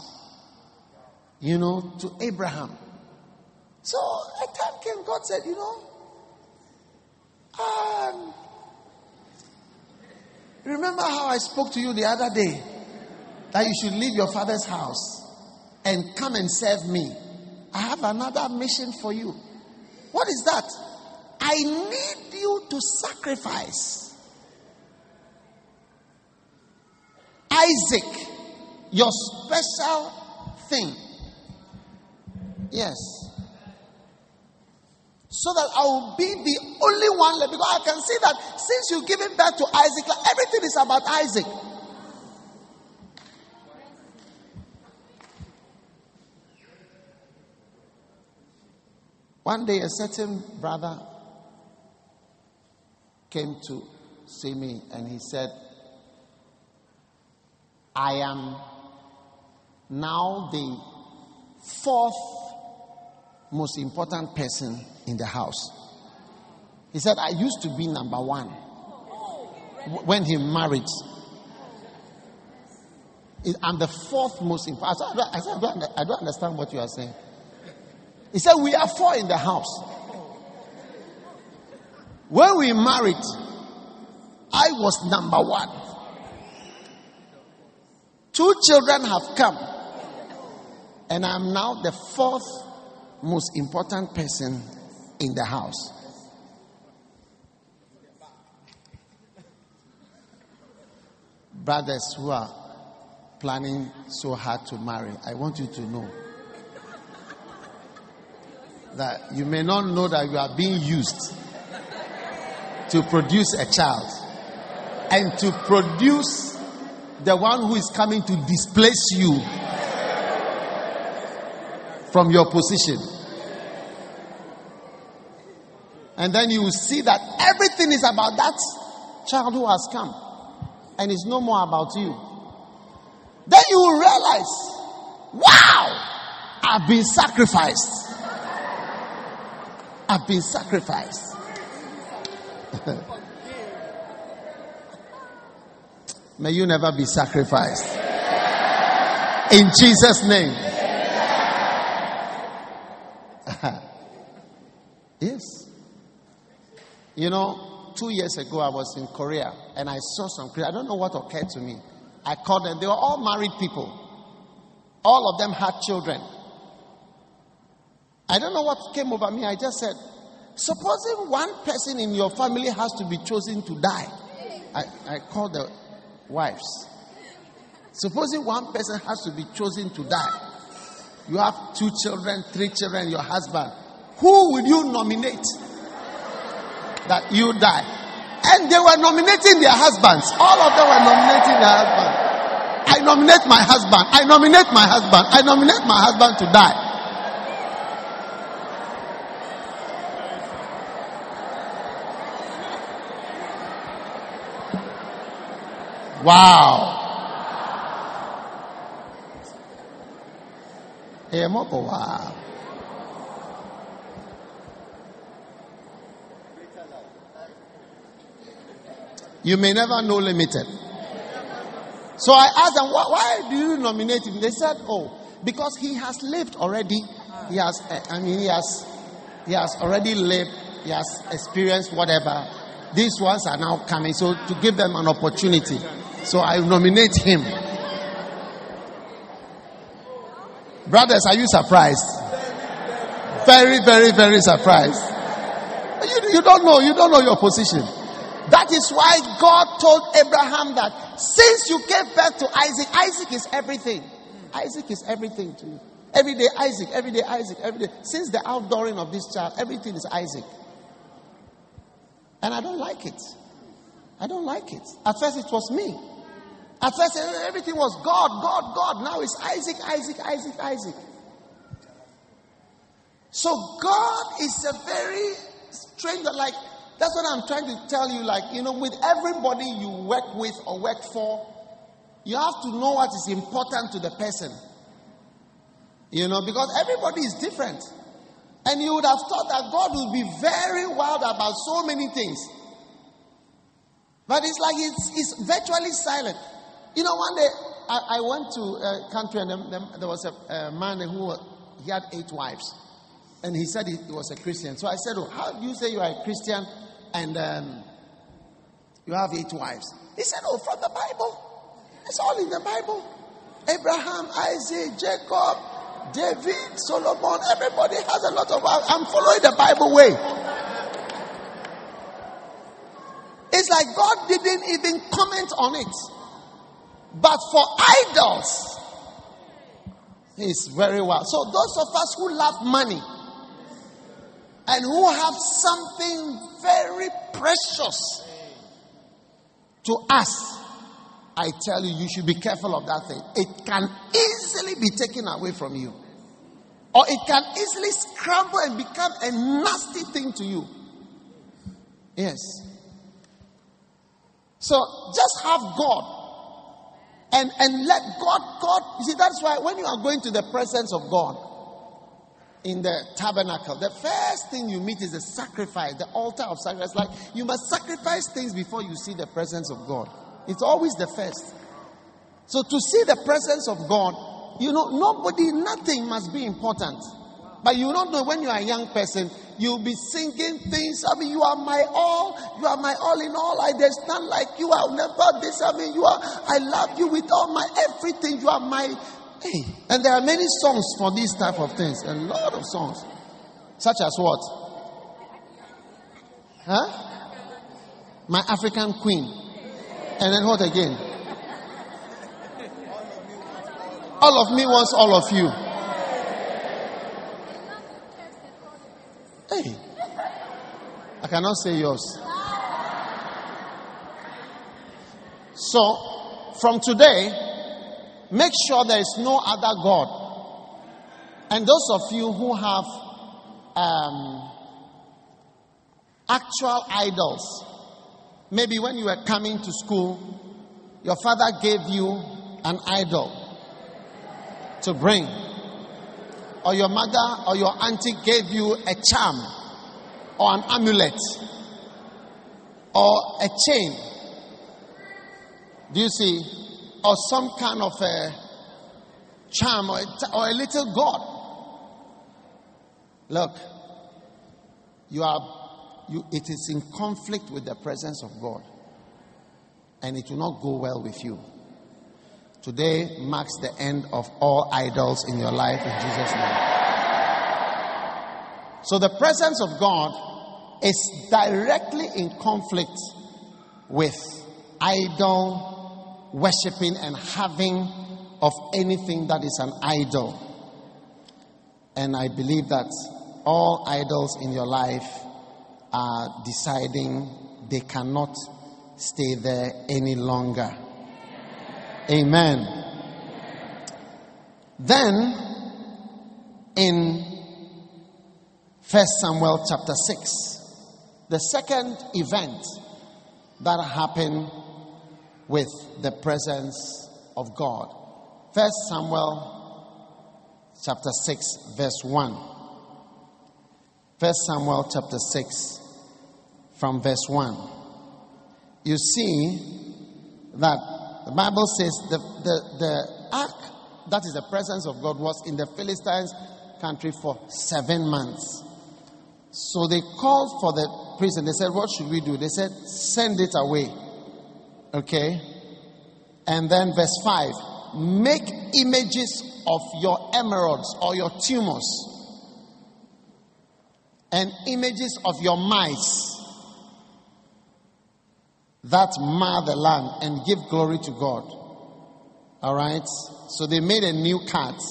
you know, to Abraham. So a time came, God said, you know, um, remember how I spoke to you the other day that you should leave your father's house and come and serve me. I have another mission for you. What is that? I need you to sacrifice. Isaac, your special thing. Yes. So that I will be the only one left. Because I can see that since you give it back to Isaac, like everything is about Isaac. One day, a certain brother came to see me and he said, I am now the fourth most important person in the house. He said, I used to be number one when he married. I'm the fourth most important. I said, I, don't, I don't understand what you are saying. He said, We are four in the house. When we married, I was number one. Two children have come, and I'm now the fourth most important person in the house. Brothers who are planning so hard to marry, I want you to know that you may not know that you are being used to produce a child and to produce the one who is coming to displace you from your position. And then you will see that everything is about that child who has come and it's no more about you. Then you will realize, wow, I've been sacrificed. I've been sacrificed. May you never be sacrificed. In Jesus' name. Yes. You know, two years ago I was in Korea and I saw some I don't know what occurred to me. I called them. They were all married people. All of them had children. I don't know what came over me. I just said, supposing one person in your family has to be chosen to die. I, I called the wives. Supposing one person has to be chosen to die. You have two children, three children, your husband. Who will you nominate that you die? And they were nominating their husbands. All of them were nominating their husbands. I nominate my husband. I nominate my husband. I nominate my husband to die. Wow. Eh, wow. You may never know limited. So I asked them, why, why, do you nominate him? They said, oh, because he has lived already. He has, eh, I mean, he has, he has already lived. He has experienced whatever. These ones are now coming. So to give them an opportunity. So I nominate him. Brothers, are you surprised? Very, very, very surprised. You, you don't know. You don't know your position. That is why God told Abraham that since you gave birth to Isaac, Isaac is everything. Isaac is everything to you. Every day, Isaac, every day, Isaac, every day. Since the outdooring of this child, everything is Isaac. And I don't like it. I don't like it. At first, it was me. At first, everything was God, God, God. Now it's Isaac, Isaac, Isaac, Isaac. So God is a very strange, like that's what I'm trying to tell you. Like, you know, with everybody you work with or work for, you have to know what is important to the person. You know, because everybody is different. And you would have thought that God would be very wild about so many things. But it's like it's, it's virtually silent. You know, one day I, I went to a country and there was a, a man who he had eight wives. And he said he, he was a Christian. So I said, oh, How do you say you are a Christian and um, you have eight wives. He said, Oh, from the Bible. It's all in the Bible. Abraham, Isaac, Jacob, David, Solomon, everybody has a lot of. I'm following the Bible way. It's like God didn't even comment on it. But for idols, He's very well. So, those of us who love money, and who have something very precious to us, I tell you, you should be careful of that thing. It can easily be taken away from you, or it can easily scramble and become a nasty thing to you. Yes. So just have God and, and let God, God, you see, that's why when you are going to the presence of God, in the tabernacle, the first thing you meet is the sacrifice, the altar of sacrifice. Like you must sacrifice things before you see the presence of God. It's always the first. So to see the presence of God, you know, nobody, nothing must be important. But you don't know when you are a young person, You'll be singing things. I mean, you are my all. You are my all in all. I, there's none like you. I'll never this. I mean, you are, I love you with all my everything. You are my, hey. And there are many songs for these type of things. A lot of songs. Such as what? Huh? My African queen. And then what again? All of me wants all of you. Hey, I cannot say yours. So, from today, make sure there is no other God. And those of you who have um, actual idols, maybe when you were coming to school, your father gave you an idol to bring or your mother or your auntie gave you a charm or an amulet or a chain. Do you see? Or some kind of a charm or a, or a little god. Look, you are, you, it is in conflict with the presence of God. And it will not go well with you. Today marks the end of all idols in your life in Jesus' name. So the presence of God is directly in conflict with idol worshipping and having of anything that is an idol. And I believe that all idols in your life are deciding they cannot stay there any longer. Amen. Then, in First Samuel chapter 6, the second event that happened with the presence of God. First Samuel chapter 6, verse 1. First Samuel chapter 6, from verse 1. You see that the Bible says the, the, the ark, that is the presence of God, was in the Philistines' country for seven months. So they called for the priest and they said, What should we do? They said, Send it away. Okay? And then verse 5 Make images of your emerods or your tumors and images of your mice that mar the land and give glory to God. All right? So they made a new cart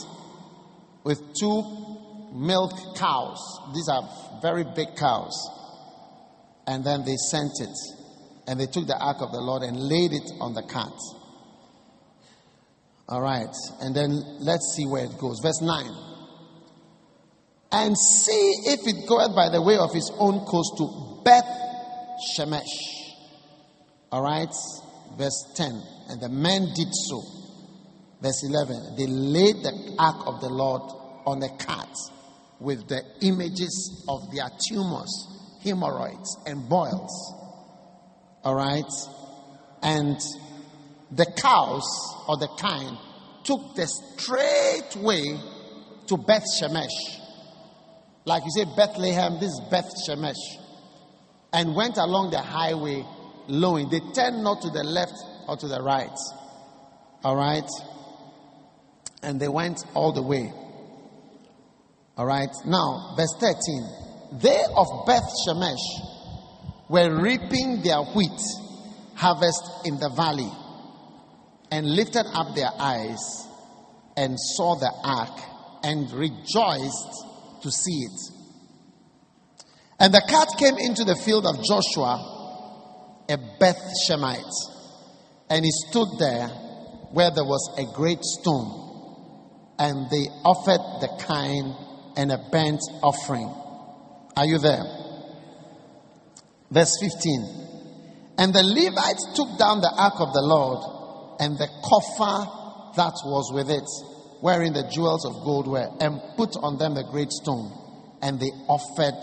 with two milk cows. These are very big cows. And then they sent it. And they took the ark of the Lord and laid it on the cart. All right. And then let's see where it goes. Verse 9. And see if it goeth by the way of his own coast to Beth Shemesh all right, verse 10. And the men did so. Verse 11. They laid the ark of the Lord on a cart with the images of their tumors, hemorrhoids, and boils. All right. And the cows or the kine took the straight way to Beth Shemesh. Like you say, Bethlehem, this is Beth Shemesh. And went along the highway lowing. They turned not to the left or to the right. All right? And they went all the way. All right? Now, verse 13. They of Beth Shemesh were reaping their wheat harvest in the valley and lifted up their eyes and saw the ark and rejoiced to see it. And the cart came into the field of Joshua a Beth Shemite. And he stood there where there was a great stone. And they offered the kine and a burnt offering. Are you there? Verse 15. And the Levites took down the ark of the Lord and the coffer that was with it, wherein the jewels of gold were, and put on them the great stone. And they offered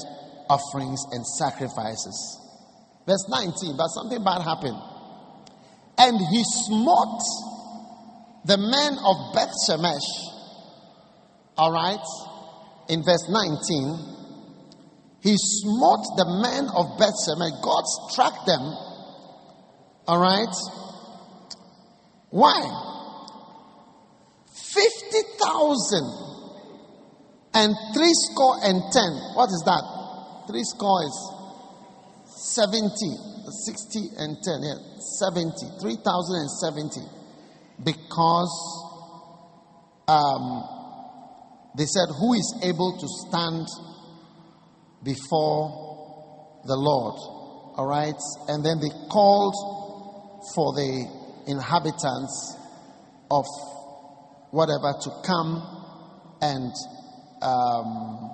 offerings and sacrifices. Verse 19, but something bad happened. And he smote the men of Beth Shemesh. All right. In verse 19, He smote the men of Bethshemesh. God struck them. All right. Why? 50,000 and three score and ten. What is that? Three score is 70, 60 and 10. Yeah, 70, 3,070. Because um, they said, Who is able to stand before the Lord? All right. And then they called for the inhabitants of whatever to come and um,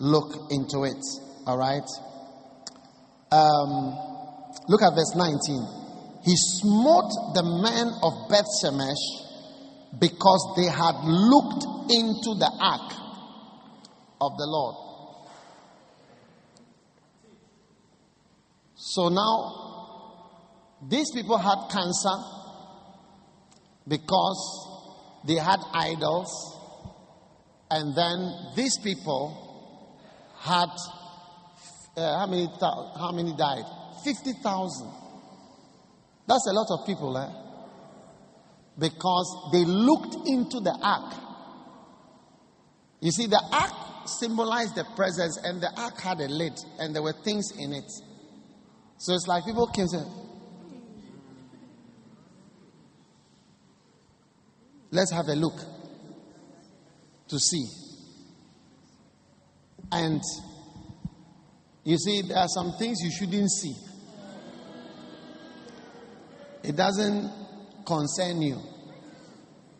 look into it. All right. Um, look at verse 19. He smote the men of Beth Shemesh because they had looked into the ark of the Lord. So now, these people had cancer because they had idols and then these people had, uh, how, many, how many died? 50,000. That's a lot of people, eh? Because they looked into the ark. You see, the ark symbolized the presence, and the ark had a lid, and there were things in it. So it's like people can say, Let's have a look to see. And you see, there are some things you shouldn't see. It doesn't concern you.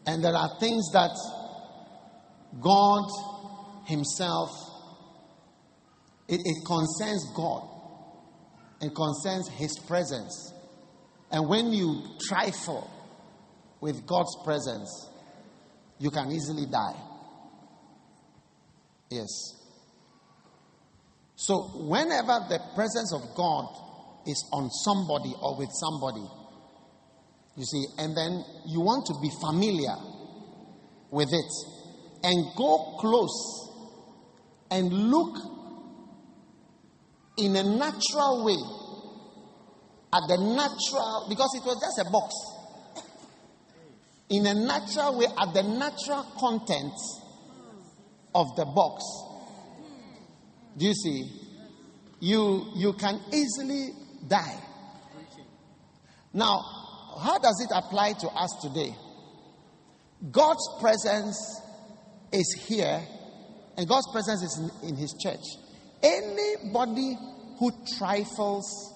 And there are things that God Himself, it, it concerns God. It concerns His presence. And when you trifle with God's presence, you can easily die. Yes. So, whenever the presence of God is on somebody or with somebody, you see, and then you want to be familiar with it and go close and look in a natural way at the natural, because it was just a box, in a natural way at the natural contents of the box. Do you see? You, you can easily die. Now, how does it apply to us today? God's presence is here, and God's presence is in, in His church. Anybody who trifles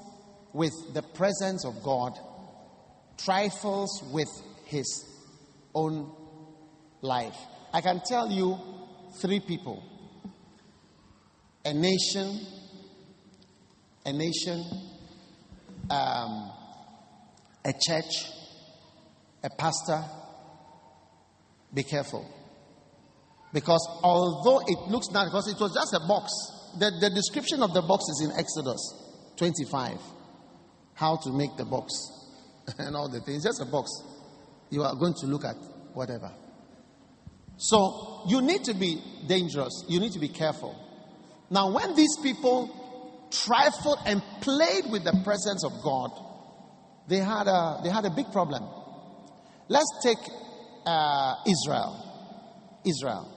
with the presence of God trifles with his own life. I can tell you three people a nation, a nation, um, a church, a pastor. Be careful. Because although it looks nice, because it was just a box, the, the description of the box is in Exodus 25. How to make the box and all the things. Just a box. You are going to look at whatever. So you need to be dangerous. You need to be careful. Now, when these people trifled and played with the presence of God, they had a, they had a big problem. Let's take uh, Israel. Israel.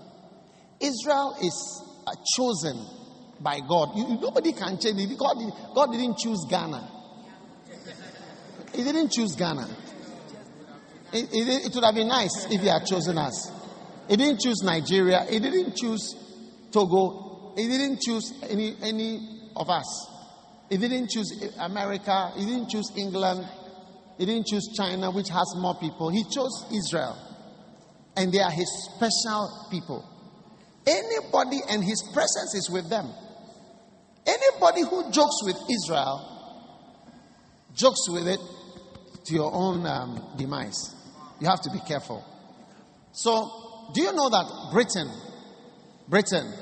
Israel is chosen by God. Nobody can change it. God, God didn't choose Ghana. He didn't choose Ghana. It, it, it would have been nice if He had chosen us. He didn't choose Nigeria. He didn't choose Togo. He didn't choose any, any of us. He didn't choose America. He didn't choose England. He didn't choose China, which has more people. He chose Israel. And they are his special people. Anybody and his presence is with them. Anybody who jokes with Israel jokes with it to your own um, demise. You have to be careful. So, do you know that Britain, Britain,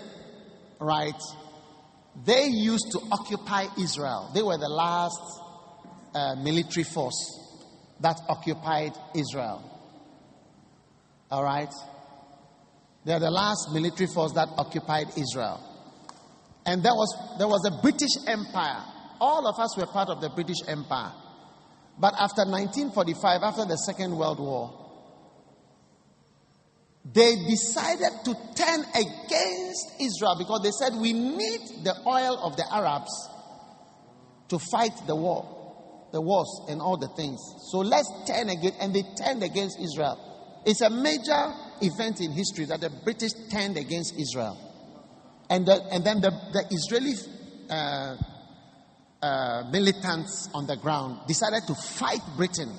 right, they used to occupy Israel. They were the last uh, military force that occupied Israel. All right? They're the last military force that occupied Israel. And there was, there was a British Empire. All of us were part of the British Empire. But after 1945, after the Second World War, they decided to turn against Israel because they said, We need the oil of the Arabs to fight the war, the wars, and all the things. So let's turn again. And they turned against Israel. It's a major event in history that the British turned against Israel. And, the, and then the, the Israeli uh, uh, militants on the ground decided to fight Britain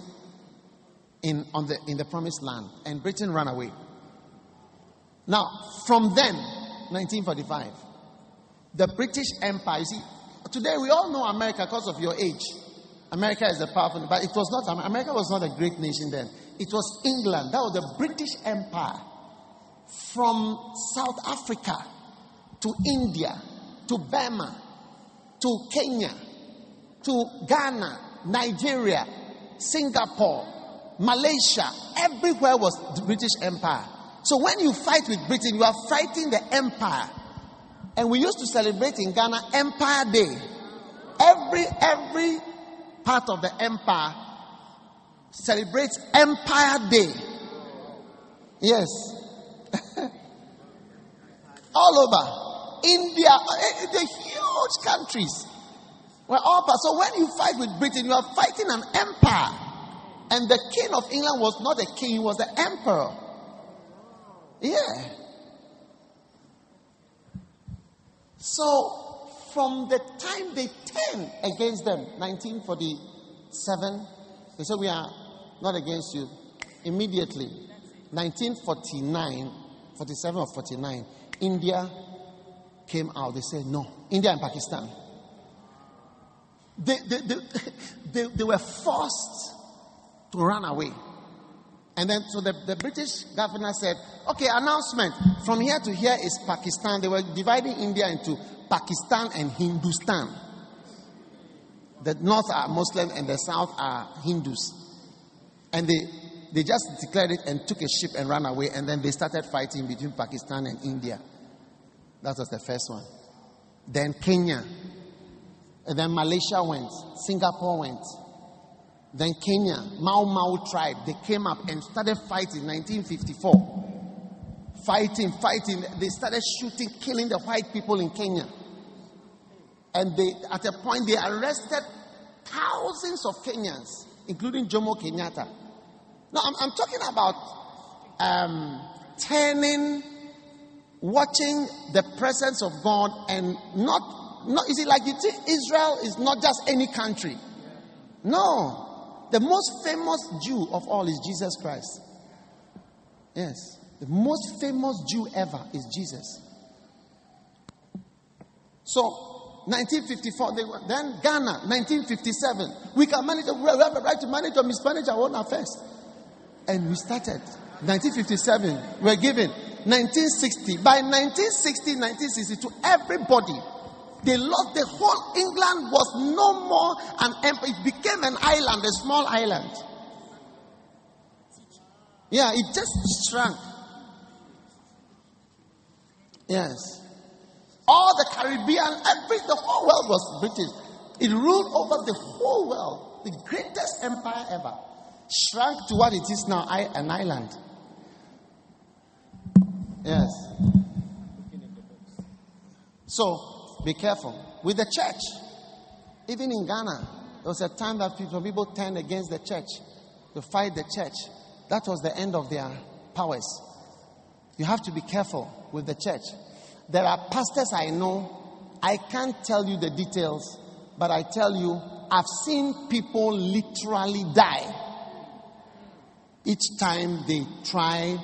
in, on the, in the promised land. And Britain ran away. Now, from then, 1945, the British Empire, you see, today we all know America because of your age. America is the powerful, but it was not, America was not a great nation then. It was England. That was the British Empire. From South Africa to India to Burma to Kenya to Ghana, Nigeria, Singapore, Malaysia, everywhere was the British Empire. So when you fight with Britain, you are fighting the empire. And we used to celebrate in Ghana Empire Day. Every every part of the empire celebrates Empire Day. Yes. all over. India, eh, eh, the huge countries. were all part. So when you fight with Britain, you are fighting an empire. And the king of England was not a king, he was the emperor. Yeah. So, from the time they turned against them, 1947, they said, We are not against you. Immediately, 1949, 47 or 49, India came out. They said, No. India and Pakistan. They, they, they, they, they were forced to run away. And then, so the, the British governor said, okay, announcement. From here to here is Pakistan. They were dividing India into Pakistan and Hindustan. The north are Muslim and the south are Hindus. And they, they just declared it and took a ship and ran away. And then they started fighting between Pakistan and India. That was the first one. Then Kenya. And then Malaysia went. Singapore went. Then Kenya, Mau Mau tribe, they came up and started fighting in 1954. Fighting, fighting. They started shooting, killing the white people in Kenya. And they, at a point, they arrested thousands of Kenyans, including Jomo Kenyatta. Now, I'm, I'm talking about um, turning, watching the presence of God, and not, not. Is it like you think Israel is not just any country? No, the most famous Jew of all is Jesus Christ. Yes. The most famous Jew ever is Jesus. So, 1954, they were, then Ghana, 1957. We can manage, we have a right to manage or mismanage our own affairs. And we started. 1957, we were given. 1960, by 1960, 1962, everybody they lost the whole England was no more an empire. It became an island, a small island. Yeah, it just shrunk. Yes. All the Caribbean, every the whole world was British. It ruled over the whole world, the greatest empire ever. Shrunk to what it is now, an island. Yes. So be careful. With the church, even in Ghana, there was a time that people, people turned against the church to fight the church. That was the end of their powers. You have to be careful with the church. There are pastors I know, I can't tell you the details, but I tell you, I've seen people literally die each time they try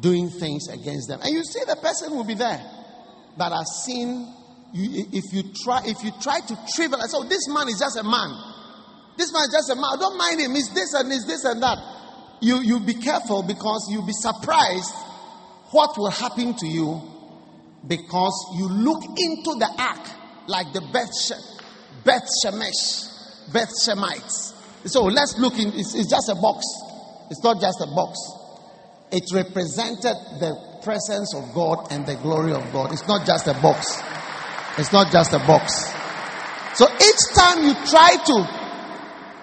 doing things against them. And you see the person will be there. But I've seen you, if you try if you try to trivialize, oh, this man is just a man. This man is just a man. Don't mind him. It's this and it's this and that. You you be careful because you'll be surprised what will happen to you because you look into the ark like the Beth, Beth Shemesh, Beth Shemites. So let's look in. It's, it's just a box. It's not just a box. It represented the presence of God and the glory of God. It's not just a box. It's not just a box. So each time you try to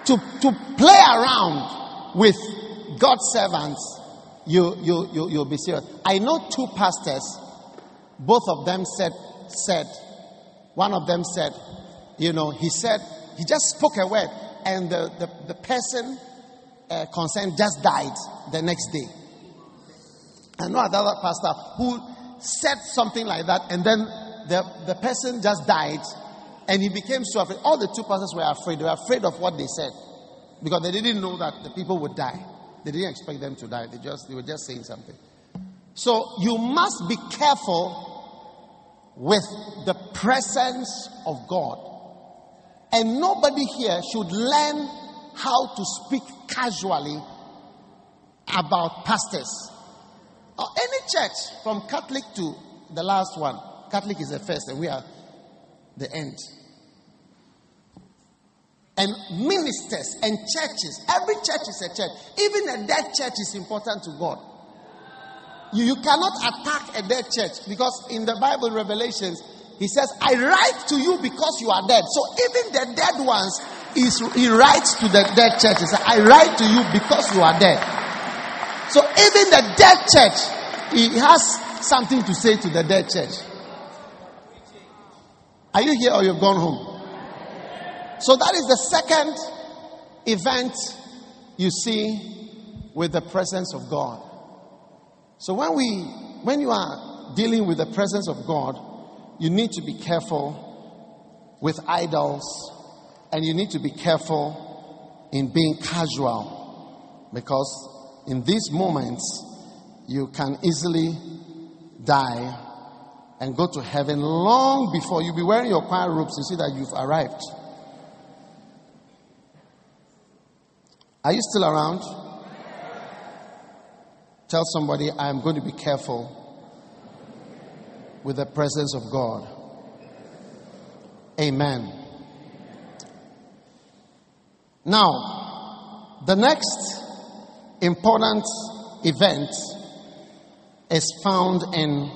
to, to play around with God's servants, you, you, you, you'll be serious. I know two pastors, both of them said, said, one of them said, you know, he said, he just spoke a word, and the, the, the person uh, concerned just died the next day. I know another pastor who said something like that, and then the, the person just died, and he became so afraid. All the two pastors were afraid. They were afraid of what they said because they didn't know that the people would die. They didn't expect them to die. They just they were just saying something. So you must be careful with the presence of God. And nobody here should learn how to speak casually about pastors. Or any church, from Catholic to the last one. Catholic is the first, and we are the end. And ministers and churches. Every church is a church. Even a dead church is important to God. You, you cannot attack a dead church because in the Bible, Revelations, he says, I write to you because you are dead. So even the dead ones, he writes to the dead churches, I write to you because you are dead. So even the dead church, he has something to say to the dead church. Are you here or you've gone home? So that is the second event you see with the presence of God. So when we when you are dealing with the presence of God, you need to be careful with idols and you need to be careful in being casual because in these moments you can easily die and go to heaven long before you be wearing your choir robes you see that you've arrived. Are you still around? Tell somebody i'm going to be careful with the presence of god. Amen. Now the next important event is found in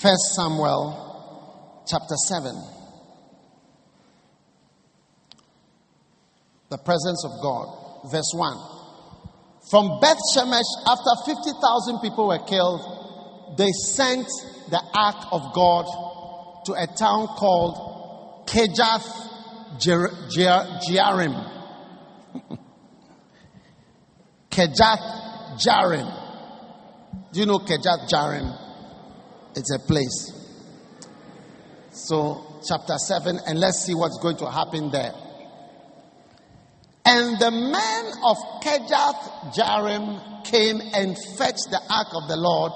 1 Samuel chapter 7. The presence of God. Verse 1. From Beth Shemesh, after 50,000 people were killed, they sent the ark of God to a town called Kirjath Jearim. Kirjath Jearim. Do you know Kirjath Jearim? It's a place. So, chapter 7, and let's see what's going to happen there. And the men of Kirjath Jearim came and fetched the ark of the Lord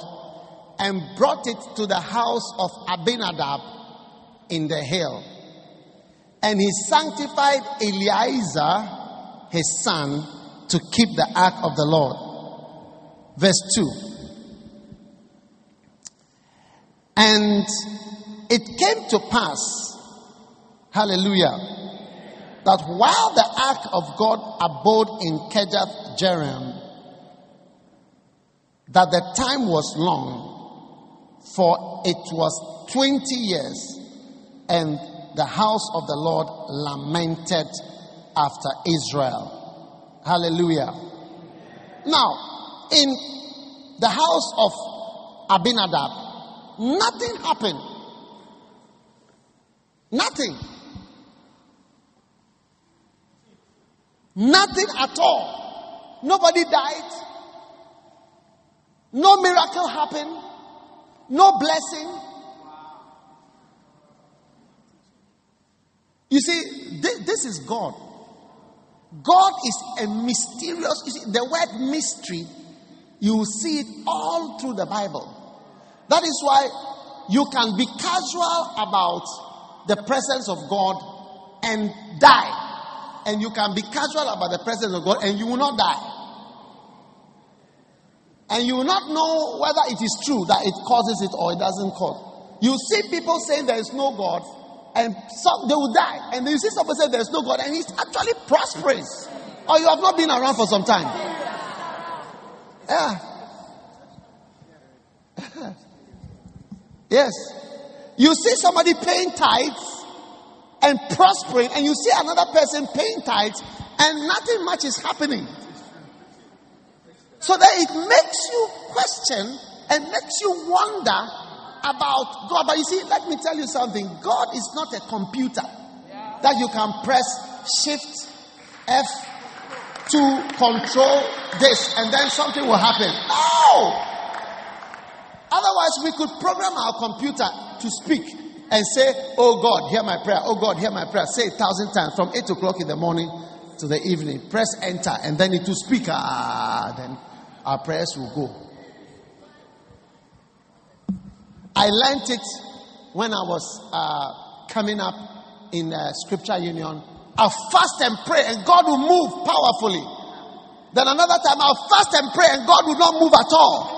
and brought it to the house of Abinadab in the hill. And he sanctified Eleazar, his son, to keep the ark of the Lord. Verse 2. And it came to pass, hallelujah, that while the ark of God abode in Kirjath Jearim, that the time was long, for it was 20 years, and the house of the Lord lamented after Israel. Hallelujah. Now, in the house of Abinadab, Nothing happened. Nothing. Nothing at all. Nobody died. No miracle happened. No blessing. You see, this, is God. God is a mysterious, see, the word mystery, you see it all through the Bible. That is why you can be casual about the presence of God and die. And you can be casual about the presence of God and you will not die. And you will not know whether it is true that it causes it or it doesn't cause. You see people saying there is no God and some, they will die. And you see someone say there is no God and he's actually prosperous. Or you have not been around for some time. Yeah. Yes. You see somebody paying tithes and prospering, and you see another person paying tithes and nothing much is happening. So that it makes you question and makes you wonder about God. But you see, let me tell you something God is not a computer that you can press Shift F to control this and then something will happen. No! Otherwise, we could program our computer to speak and say, Oh God, hear my prayer. Oh God, hear my prayer. Say a thousand times from 8 o'clock in the morning to the evening. Press enter and then it will speak. Ah, then our prayers will go. I learned it when I was uh, coming up in Scripture Union. I'll fast and pray, and God will move powerfully. Then another time, I'll fast and pray, and God will not move at all.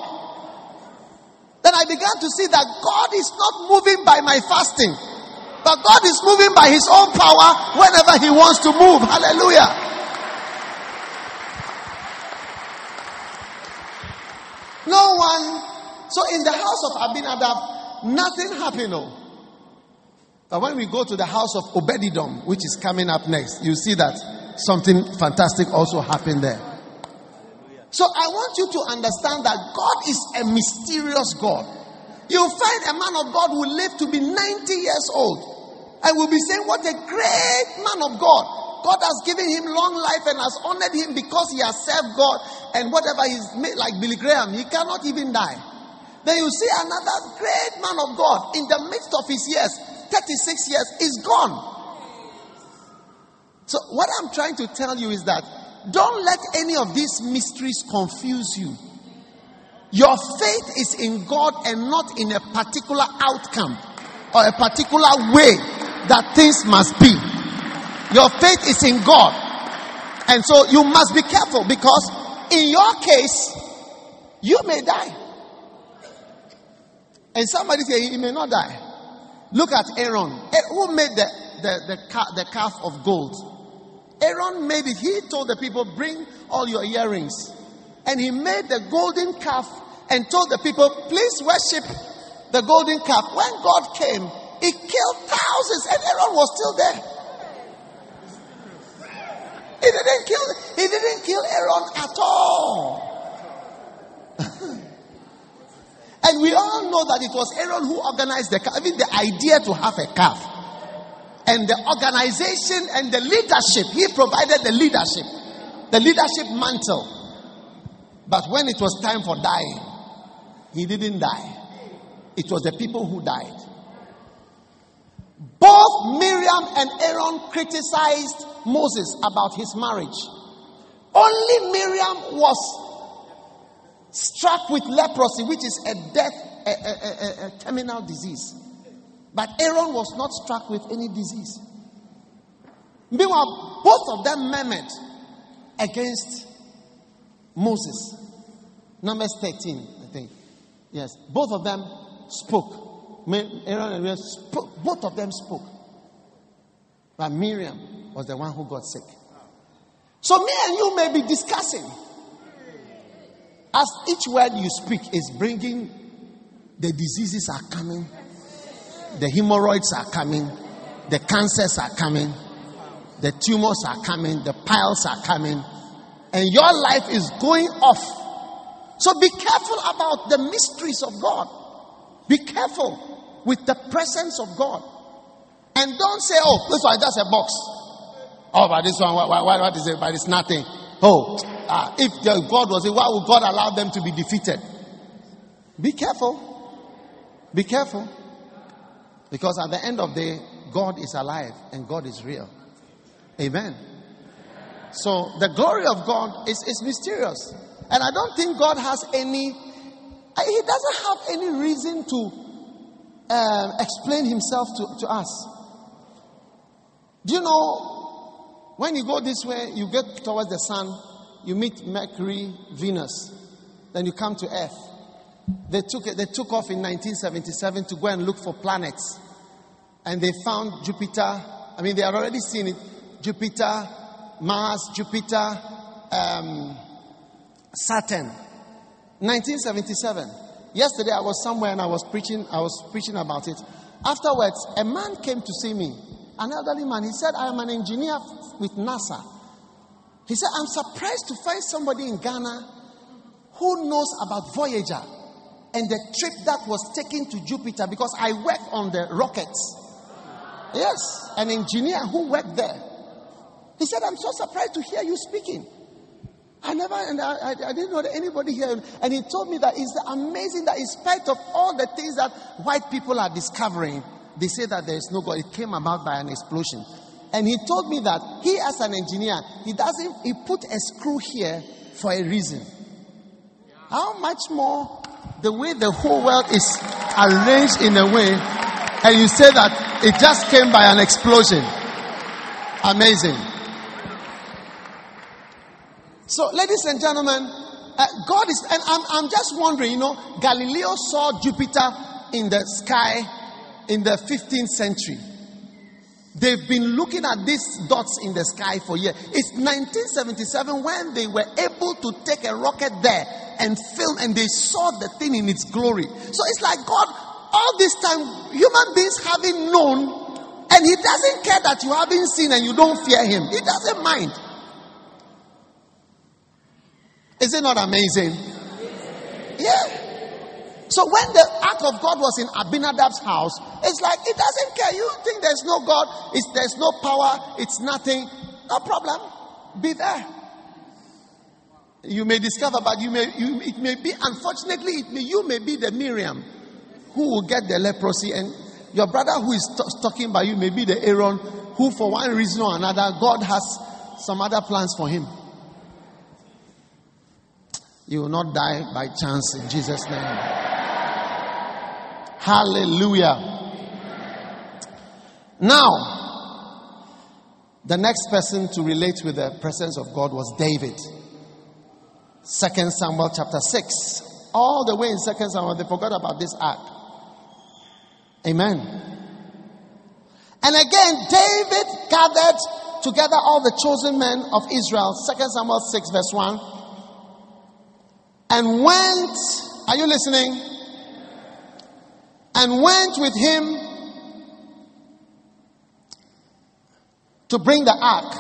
Then I began to see that God is not moving by my fasting, but God is moving by His own power whenever He wants to move. Hallelujah. No one. So in the house of Abinadab, nothing happened. No. But when we go to the house of Obededom, which is coming up next, you see that something fantastic also happened there. So I want you to understand that God is a mysterious God. You'll find a man of God who live to be 90 years old and will be saying, What a great man of God. God has given him long life and has honored him because he has served God and whatever he's made, like Billy Graham, he cannot even die. Then you see another great man of God in the midst of his years, 36 years, is gone. So, what I'm trying to tell you is that don't let any of these mysteries confuse you. Your faith is in God and not in a particular outcome or a particular way that things must be. Your faith is in God. And so you must be careful because in your case, you may die. And somebody say he may not die. Look at Aaron. Eh, who made the, the, the, the calf of gold? Aaron made it. He told the people, Bring all your earrings. And he made the golden calf and told the people, Please worship the golden calf. When God came, he killed thousands, and Aaron was still there. He didn't kill, he didn't kill Aaron at all. And we all know that it was Aaron who organized the calf, even the idea to have a calf and the organization and the leadership. He provided the leadership, the leadership mantle. But when it was time for dying, he didn't die. It was the people who died. Both Miriam and Aaron criticized Moses about his marriage. Only Miriam was struck with leprosy, which is a death, a, a, a, a terminal disease. But Aaron was not struck with any disease. Meanwhile, both of them murmured against Moses. Numbers 13, I think. Yes, both of them spoke. Aaron and Miriam spoke. Both of them spoke. But Miriam was the one who got sick. So me and you may be discussing. As each word you speak is bringing, the diseases are coming the hemorrhoids are coming, the cancers are coming, the tumors are coming, the piles are coming, and your life is going off. So be careful about the mysteries of God. Be careful with the presence of God. And don't say, oh, this one, that's a box. Oh, but this one, what, what, what is it? But it's nothing. Oh, uh, if God was it, why would God allow them to be defeated? Be careful. Be careful. Because at the end of the day, God is alive and God is real. Amen. So the glory of God is, is mysterious. And I don't think God has any, He doesn't have any reason to um, explain Himself to, to us. Do you know, when you go this way, you get towards the sun, you meet Mercury, Venus, then you come to Earth. They took, they took off in 1977 to go and look for planets. And they found Jupiter. I mean, they had already seen it. Jupiter, Mars, Jupiter, um, Saturn. 1977. Yesterday I was somewhere and I was preaching, I was preaching about it. Afterwards, a man came to see me, an elderly man. He said, I am an engineer with NASA. He said, I'm surprised to find somebody in Ghana who knows about Voyager and the trip that was taken to Jupiter because I work on the rockets. Yes, an engineer who worked there. He said, I'm so surprised to hear you speaking. I never, and I, I, I, didn't know that anybody here. And he told me that it's amazing that in spite of all the things that white people are discovering, they say that there is no God. It came about by an explosion. And he told me that he, as an engineer, he doesn't, he put a screw here for a reason. How much more the way the whole world is arranged in a way, and you say that it just came by an explosion. Amazing. So, ladies and gentlemen, uh, God is, and I'm, I'm just wondering, you know, Galileo saw Jupiter in the sky in the 15th century. They've been looking at these dots in the sky for years. It's 1977 when they were able to take a rocket there and film, and they saw the thing in its glory. So it's like God, all this time, human beings having known, and He doesn't care that you haven't seen and you don't fear Him. He doesn't mind. Is it not amazing? Yeah. So when the ark of God was in Abinadab's house, it's like it doesn't care. You think there's no God, it's, there's no power, it's nothing. No problem. Be there. You may discover, but you may you, it may be unfortunately it may, you may be the Miriam who will get the leprosy, and your brother who is t- talking about you may be the Aaron who, for one reason or another, God has some other plans for him. You will not die by chance in Jesus' name. Hallelujah. Now, the next person to relate with the presence of God was David. Second Samuel chapter 6. All the way in Second Samuel, they forgot about this ark. Amen. And again, David gathered together all the chosen men of Israel. Second Samuel 6, verse 1 and went, are you listening? And went with him to bring the ark.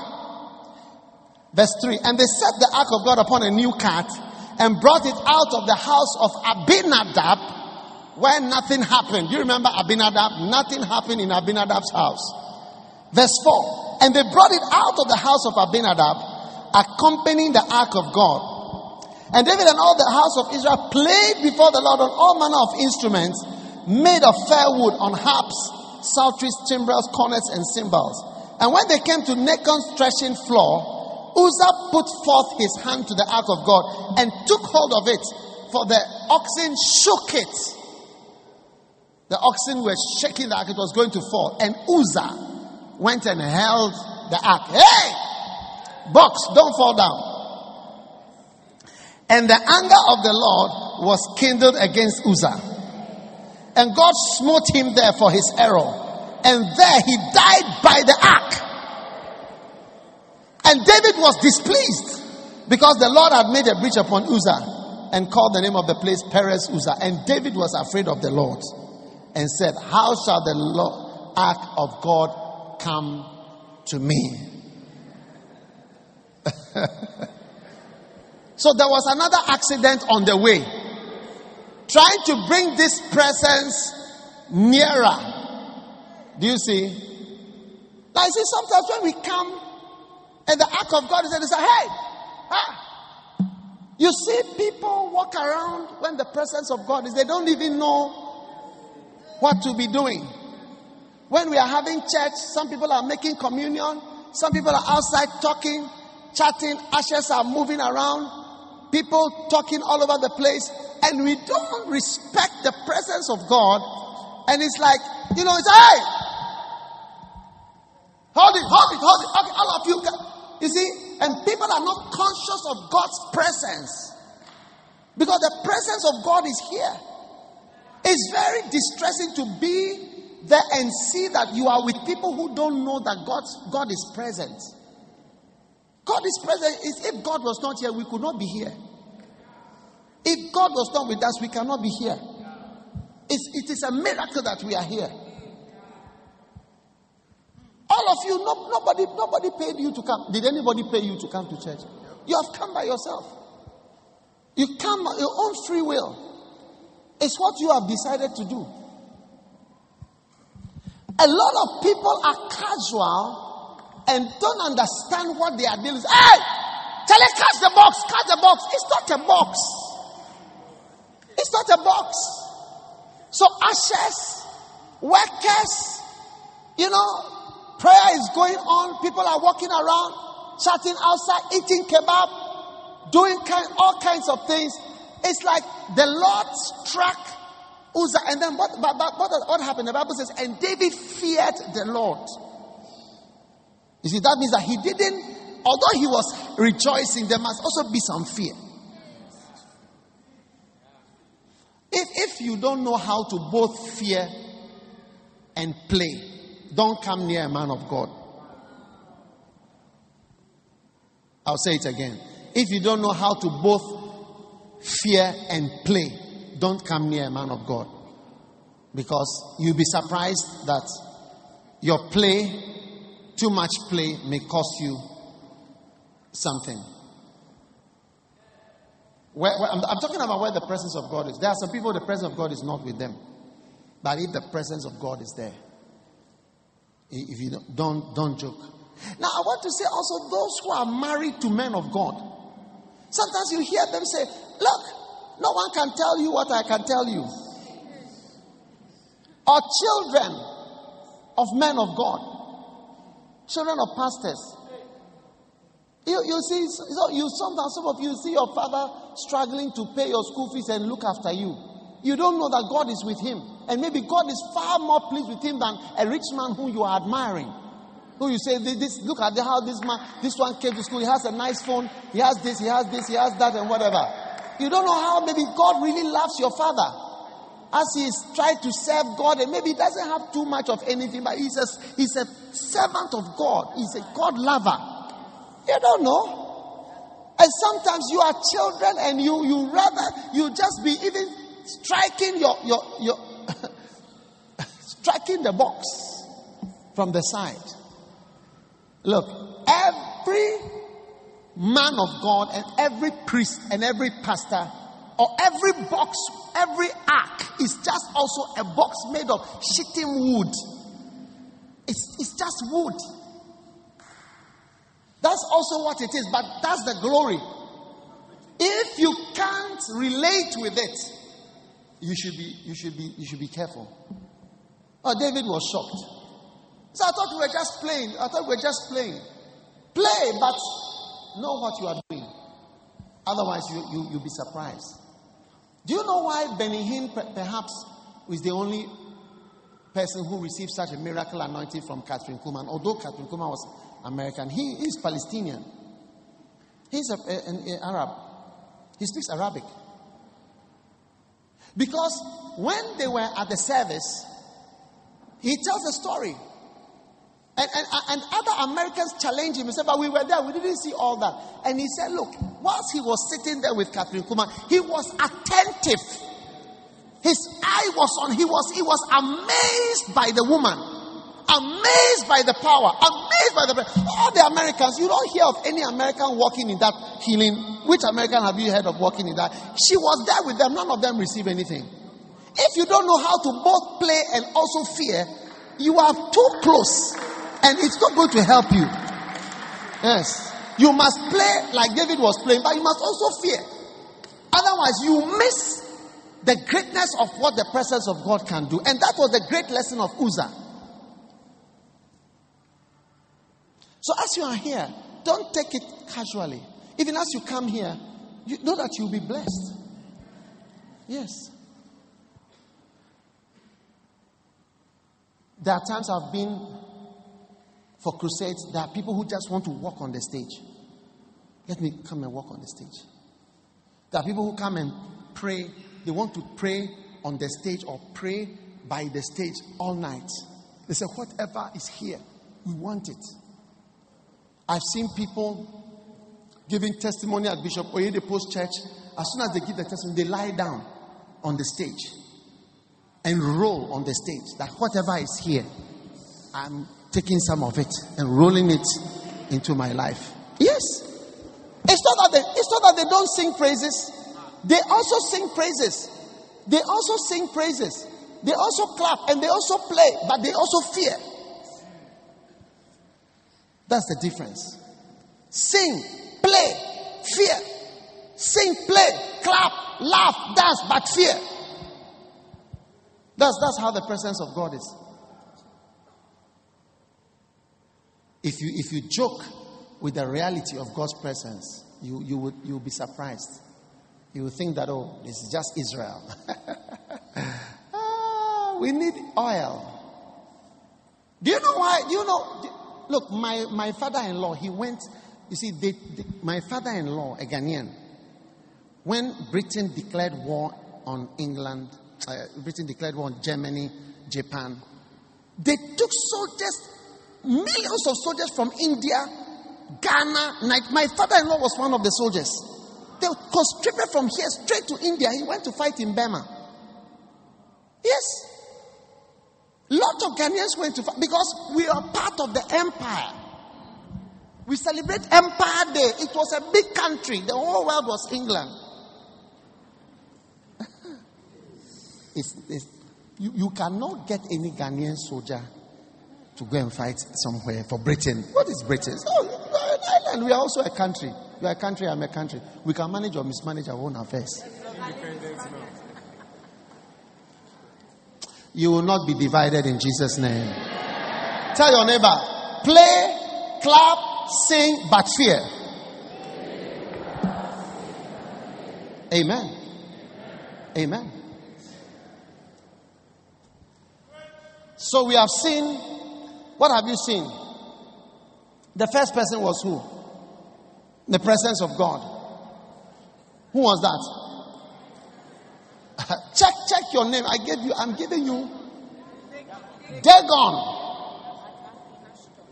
Verse 3 And they set the ark of God upon a new cart and brought it out of the house of Abinadab where nothing happened. You remember Abinadab? Nothing happened in Abinadab's house. Verse 4 And they brought it out of the house of Abinadab, accompanying the ark of God. And David and all the house of Israel played before the Lord on all manner of instruments made of fair wood, on harps, psalteries, timbrels, cornets, and cymbals. And when they came to Nachon's threshing floor, Uzzah put forth his hand to the ark of God and took hold of it, for the oxen shook it. The oxen were shaking the ark, it was going to fall. And Uzzah went and held the ark. Hey! Box, don't fall down. And the anger of the Lord was kindled against Uzzah. And God smote him there for his error. And there he died by the ark. And David was displeased because the Lord had made a breach upon Uzzah and called the name of the place Perez Uzzah. And David was afraid of the Lord and said, How shall the Lord, ark of God come to me? So there was another accident on the way. Trying to bring this presence nearer. Do you see? Now you see, sometimes when we come and the ark of God is there, they say, hey, ah. You see people walk around when the presence of God is, they don't even know what to be doing. When we are having church, some people are making communion, some people are outside talking, chatting, ashes are moving around people talking all over the place, and we don't respect the presence of God. And it's like, you know, it's hey, hold it, hold it, hold it. Okay, all of you, you see, and people are not conscious of God's presence because the presence of God is here. It's very distressing to be there and see that you are with people who don't know that God's, God is present. God is present. If God was not here, we could not be here. If God was not with us, we cannot be here. It's, it is a miracle that we are here. All of you, no, nobody, nobody paid you to come. Did anybody pay you to come to church? You have come by yourself. You come by your own free will. It's what you have decided to do. A lot of people are casual and don't understand what they are doing. Hey! Tell it, catch the box, catch the box. It's not a box. It's not a box. So, ushers, workers, you know, prayer is going on. People are walking around, chatting outside, eating kebab, doing kind, all kinds of things. It's like the Lord struck Uzzah. And then what, but, but, what happened? The Bible says, and David feared the Lord. You see, that means that he didn't, although he was rejoicing, there must also be some fear. If, if you don't know how to both fear and play, don't come near a man of God. I'll say it again. If you don't know how to both fear and play, don't come near a man of God. Because you'll be surprised that your play, too much play, may cost you something. Where, where, I'm, I'm, talking about where the presence of God is. There are some people, the presence of God is not with them. But if the presence of God is there, if you don't, don't, don't joke. Now, I want to say also those who are married to men of God. Sometimes you hear them say, Look, no one can tell you what I can tell you. Or children of men of God, children of pastors. You, you see, so you sometimes some of you see your father struggling to pay your school fees and look after you. You don't know that God is with him. And maybe God is far more pleased with him than a rich man whom you are admiring. Who you say, this, look at how this man, this one came to school, he has a nice phone, he has this, he has this, he has that, and whatever. You don't know how maybe God really loves your father. As he is trying to serve God, and maybe he doesn't have too much of anything, but he's a, he's a servant of God. He's a God lover. You don't know. And sometimes you are children and you, you rather, you just be even striking your, your, your striking the box from the side. Look, every man of God and every priest and every pastor or every box, every ark is just also a box made of shittim wood. It's, it's just wood. That's also what it is, but that's the glory. If you can't relate with it, you should be you should be you should be careful. Oh, David was shocked. So I thought we were just playing. I thought we were just playing. Play, but know what you are doing. Otherwise, you, you, you'll be surprised. Do you know why Benny Hinn perhaps is the only person who received such a miracle anointing from Kathryn Kuhlman? Although Kathryn Kuhlman was American, he is Palestinian. He's a, a, an Arab. He speaks Arabic. Because when they were at the service, he tells a story. And, and, and other Americans challenged him. He said, But we were there, we didn't see all that. And he said, Look, whilst he was sitting there with Kathryn Kuhlman, he was attentive. His eye was on, he was, he was amazed by the woman, amazed by the power, amazed by the. All the Americans, you don't hear of any American walking in that healing. Which American have you heard of walking in that? She was there with them, none of them received anything. If you don't know how to both play and also fear, you are too close and it's not going to help you. Yes. You must play like David was playing, but you must also fear. Otherwise, you miss the greatness of what the presence of God can do. And that was the great lesson of Uzzah. So, as you are here, don't take it casually. Even as you come here, you know that you'll be blessed. Yes. There are times I've been for crusades, there are people who just want to walk on the stage. Let me come and walk on the stage. There are people who come and pray. They want to pray on the stage or pray by the stage all night. They say, whatever is here, we want it. I've seen people giving testimony at Bishop Oyedepo's church. As soon as they give the testimony, they lie down on the stage and roll on the stage. That whatever is here, I'm taking some of it and rolling it into my life. Yes. It's not that they, it's not that they don't sing praises. They also sing praises. They also sing praises. They also clap and they also play, but they also fear. That's the difference. Sing, play, fear. Sing, play, clap, laugh, dance, but fear. That's, that's how the presence of God is. If you, if you joke with the reality of God's presence, you, you would you'll be surprised. You will think that, oh, this is just Israel. ah, we need oil. Do you know why? Do you know? Look, my, my father in law, he went, you see, they, they, my father in law, a Ghanaian, when Britain declared war on England, uh, Britain declared war on Germany, Japan, they took soldiers, millions of soldiers from India, Ghana. My father in law was one of the soldiers. They were conscripted from here straight to India. He went to fight in Burma. Yes. Lots of Ghanaians went to fight because we are part of the empire. We celebrate Empire Day. It was a big country. The whole world was England. you, you cannot get any Ghanaian soldier to go and fight somewhere for Britain. What is Britain? Oh, an island. We are also a country. You are a country, I'm a country. We can manage or mismanage our own affairs. You will not be divided in Jesus' name. Tell your neighbor, play, clap, sing, but fear. Amen. Amen. So we have seen, what have you seen? The first person was who? The presence of God. Who was that? check, check your name. I gave you, I'm giving you Dagon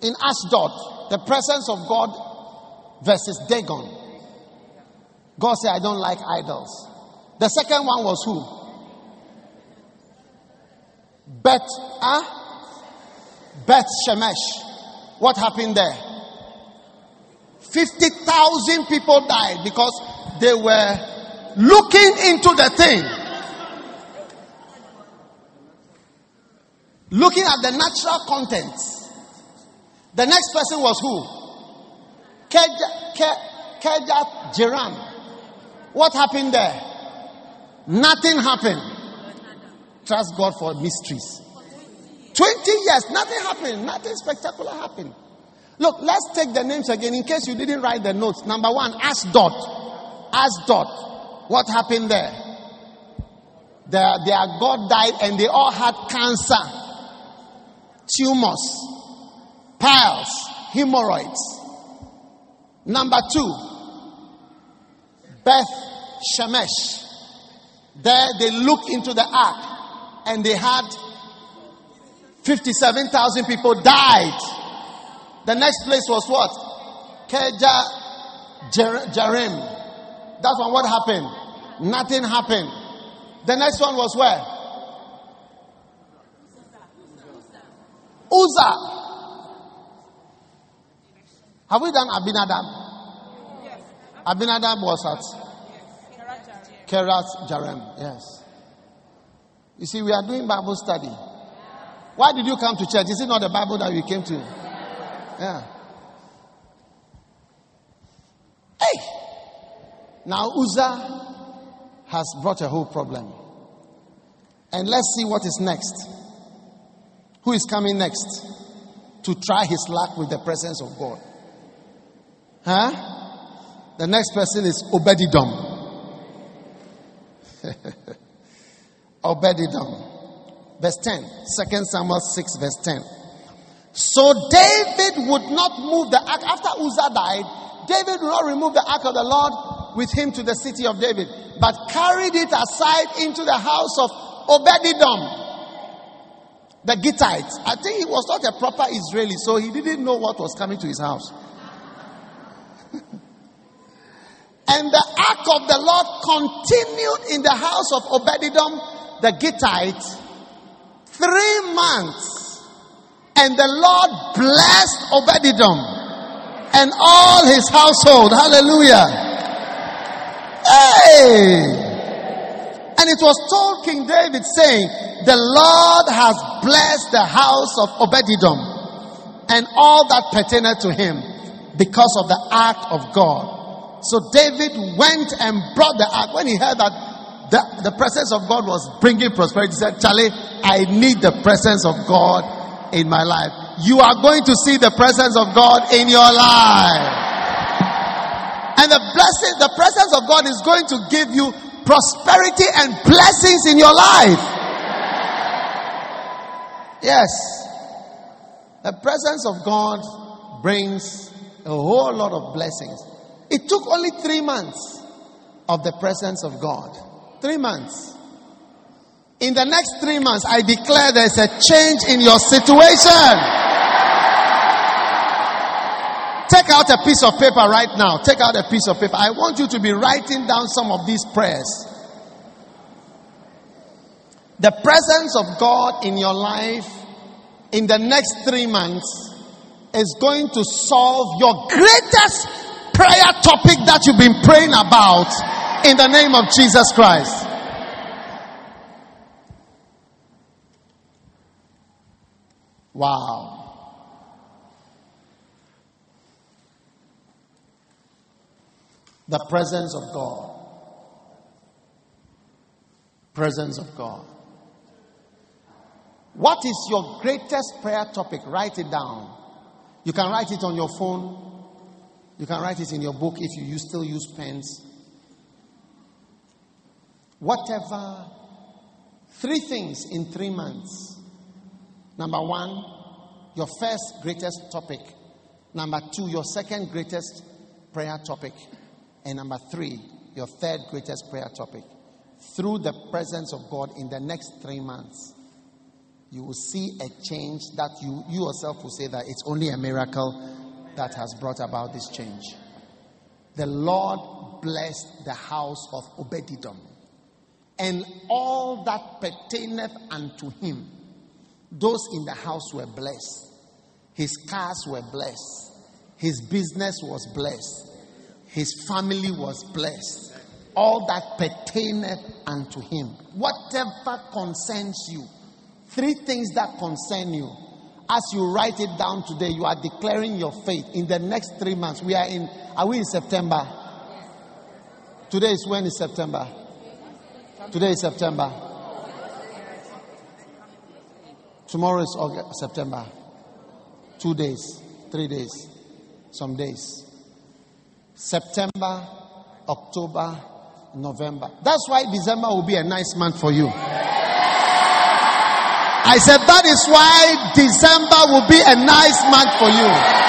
in Ashdod. The presence of God versus Dagon. God said, I don't like idols. The second one was who? Bet, ah? Bet Shemesh. What happened there? 50,000 people died because they were looking into the thing. Looking at the natural contents. The next person was who? Keja, Jeram. What happened there? Nothing happened. Trust God for mysteries. 20 years, nothing happened. Nothing spectacular happened. Look, let's take the names again in case you didn't write the notes. Number one, Ashdod. Ashdod. What happened there? Their, their God died and they all had cancer, tumors, piles, hemorrhoids. Number two, Beth Shemesh. There they looked into the ark and they had 57,000 people died. The next place was what? Keja Jerim. That's one. What happened? Nothing happened. The next one was where? Uzzah. Have we done Abinadab? Yes. Abinadab was at Kerat Jarem. Yes. You see, we are doing Bible study. Why did you come to church? Is it not the Bible that we came to? Yeah. Hey! Now Uzzah has brought a whole problem. And let's see what is next. Who is coming next to try his luck with the presence of God? Huh? The next person is Obededom. Obededom. Verse 10. 2 Samuel 6, verse 10. So David would not move the ark. After Uzzah died, David would not remove the ark of the Lord with him to the city of David, but carried it aside into the house of Obededom, the Gittite. I think he was not a proper Israeli, so he didn't know what was coming to his house. and the ark of the Lord continued in the house of Obededom, the Gittite, three months And the Lord blessed Obededom and all his household. Hallelujah. Hey! And it was told King David saying, the Lord has blessed the house of Obededom and all that pertained to him because of the act of God. So David went and brought the ark. When he heard that the, the presence of God was bringing prosperity, he said, Charlie, I need the presence of God in my life. You are going to see the presence of God in your life. And the blessing, the presence of God is going to give you prosperity and blessings in your life. Yes. The presence of God brings a whole lot of blessings. It took only three months of the presence of God. Three months. In the next three months, I declare there's a change in your situation. Take out a piece of paper right now. Take out a piece of paper. I want you to be writing down some of these prayers. The presence of God in your life in the next three months is going to solve your greatest prayer topic that you've been praying about in the name of Jesus Christ. Wow. The presence of God. Presence of God. What is your greatest prayer topic? Write it down. You can write it on your phone. You can write it in your book if you still use pens. Whatever. Three things in three months. Number one, your first greatest topic. Number two, your second greatest prayer topic. And number three, your third greatest prayer topic. Through the presence of God in the next three months you will see a change that you, you yourself will say that it's only a miracle that has brought about this change. The Lord blessed the house of Obededom, and all that pertaineth unto him. Those in the house were blessed. His cars were blessed. His business was blessed. His family was blessed. All that pertaineth unto him. Whatever concerns you Three things that concern you. As you write it down today, you are declaring your faith in the next three months. We are in, are we in September? Today is when is September? Today is September. Tomorrow is August, September. Two days, three days, some days. September, October, November. That's why December will be a nice month for you. I said that is why December will be a nice month for you.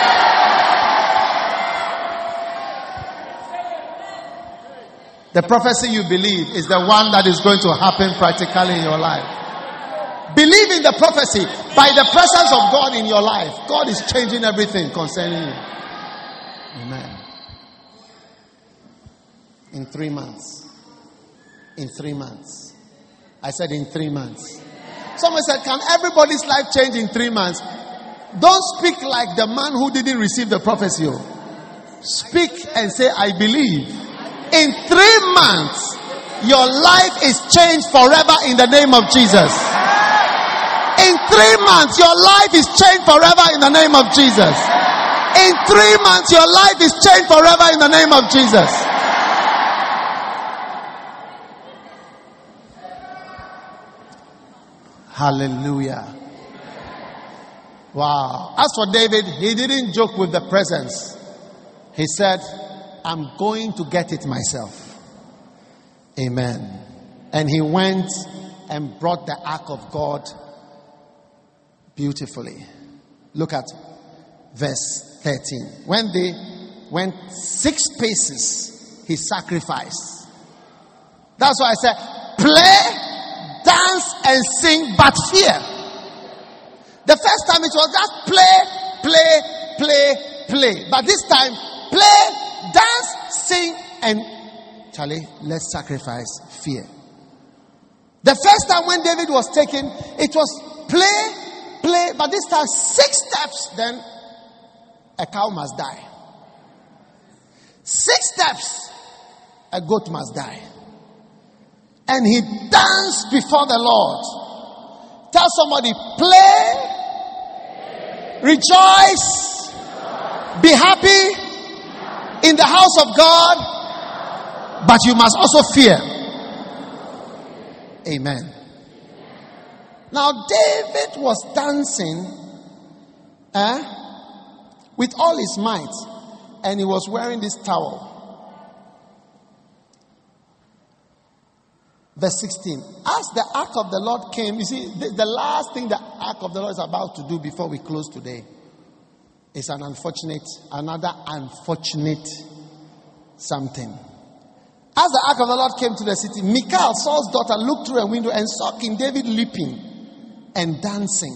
The prophecy you believe is the one that is going to happen practically in your life. Believe in the prophecy by the presence of God in your life. God is changing everything concerning you. Amen. In three months. In three months. I said in three months. Someone said, Can everybody's life change in three months? Don't speak like the man who didn't receive the prophecy. Oh. Speak and say, I believe. In three months, your life is changed forever in the name of Jesus. In three months, your life is changed forever in the name of Jesus. In three months, your life is changed forever in the name of Jesus. Hallelujah. Wow. As for David, he didn't joke with the presence. He said, I'm going to get it myself. Amen. And he went and brought the ark of God beautifully. Look at verse 13. When they went six paces, he sacrificed. That's why I said, play dance and sing, but fear. The first time it was just play, play, play, play. But this time, play, dance, sing, and Charlie, let's sacrifice fear. The first time when David was taken, it was play, play, but this time six steps, then a cow must die. Six steps, a goat must die. And he danced before the Lord. Tell somebody, play, rejoice, be happy in the house of God, but you must also fear. Amen. Now, David was dancing eh, with all his might, and he was wearing this towel. Verse 16. As the ark of the Lord came, you see, the, the last thing the ark of the Lord is about to do before we close today is an unfortunate, another unfortunate something. As the ark of the Lord came to the city, Michal, Saul's daughter, looked through a window and saw King David leaping and dancing,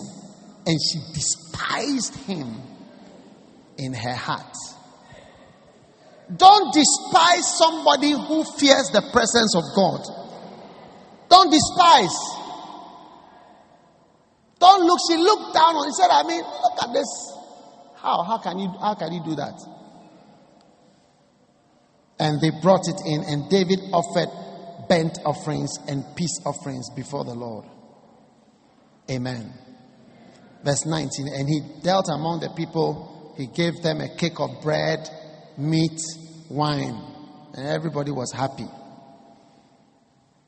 and she despised him in her heart. Don't despise somebody who fears the presence of God. Don't despise. Don't look. She looked down on. He said, "I mean, look at this. How? How can you? How can you do that?" And they brought it in, and David offered burnt offerings and peace offerings before the Lord. Amen. Verse 19. And he dealt among the people, he gave them a cake of bread, meat, wine, and everybody was happy.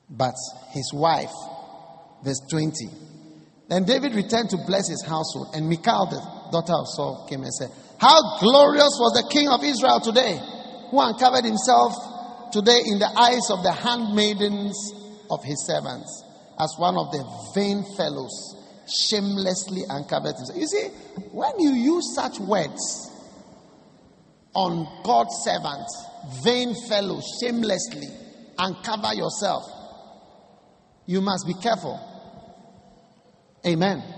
But his wife, verse 20. Then David returned to bless his household, and Michal, the daughter of Saul, came and said, How glorious was the king of Israel today, who uncovered himself today in the eyes of the handmaidens of his servants as one of the vain fellows shamelessly uncovered himself. You see, when you use such words on God's servants, vain fellow, shamelessly uncover yourself, you must be careful. Amen.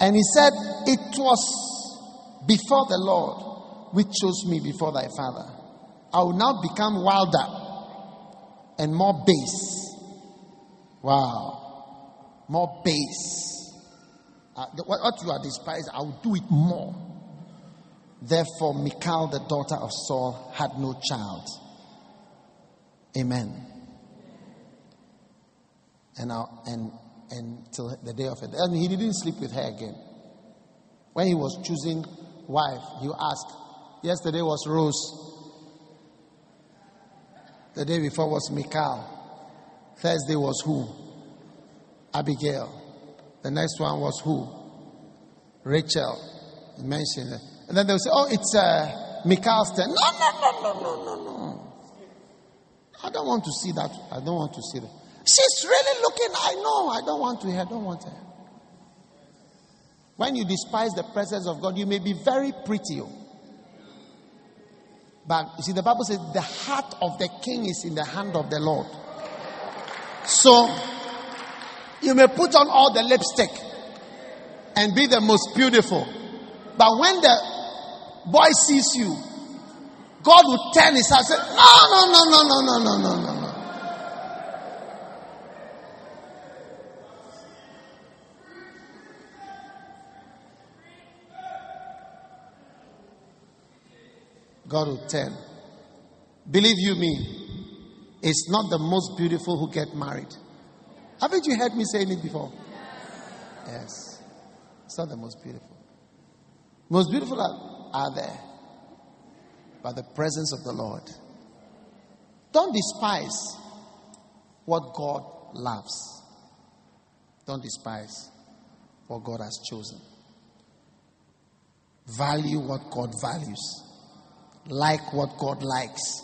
And he said, It was before the Lord which chose me before thy father. I will now become wilder and more base Wow. More base. Uh, what, what you are despised, I will do it more. Therefore, Michal, the daughter of Saul, had no child. Amen. And, uh, and, and till the day of it. And he didn't sleep with her again. When he was choosing wife, he asked, Yesterday was Rose. The day before was Michal. Thursday was who? Abigail. The next one was who? Rachel. He mentioned it. And then they'll say, oh, it's uh, turn. No, no, no, no, no, no, no. I don't want to see that. I don't want to see that. She's really looking. I know. I don't want to hear. I don't want her. When you despise the presence of God, you may be very pretty. Oh. But you see, the Bible says the heart of the king is in the hand of the Lord. So, you may put on all the lipstick and be the most beautiful. But when the boy sees you, God will turn his heart and say, No, no, no, no, no, no, no, no, no, God will turn. Believe you me, it's not the most beautiful who get married. Haven't you heard me saying it before? Yes. It's not the most beautiful. Most beautiful are, are there. But the presence of the Lord. Don't despise what God loves. Don't despise what God has chosen. Value what God values. Like what God likes.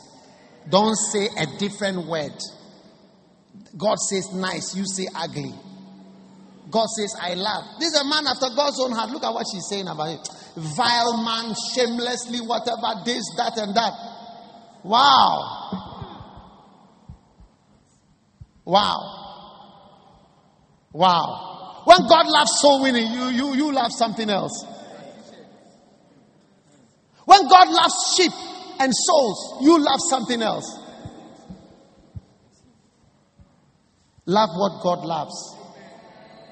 Don't say a different word. God says nice, you say ugly. God says, I love. This is a man after God's own heart. Look at what she's saying about him. Vile man, shamelessly, whatever, this, that, and that. Wow. Wow. Wow. When God loves soul winning, you, you, you love something else. When God loves sheep, and souls, you love something else. Love what God loves.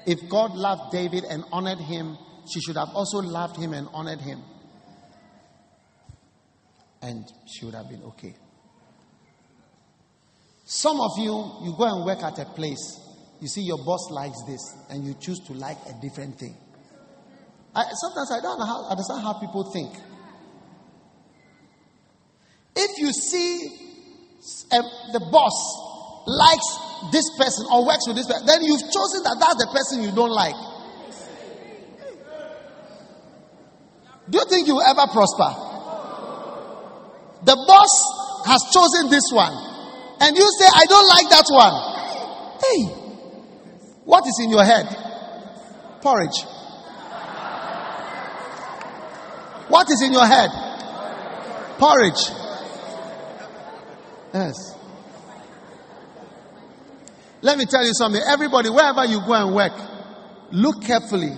if God loved David and honored him, she should have also loved him and honored him. And she would have been okay. Some of you, you go and work at a place, you see your boss likes this, and you choose to like a different thing. I, sometimes I don't how, understand how people think. If you see uh, the boss likes this person or works with this person, then you've chosen that that's the person you don't like. Do you think you will ever prosper? The boss has chosen this one, and you say, I don't like that one. Hey, what is in your head? Porridge. What is in your head? Porridge. Yes. Let me tell you something. Everybody, wherever you go and work, look carefully.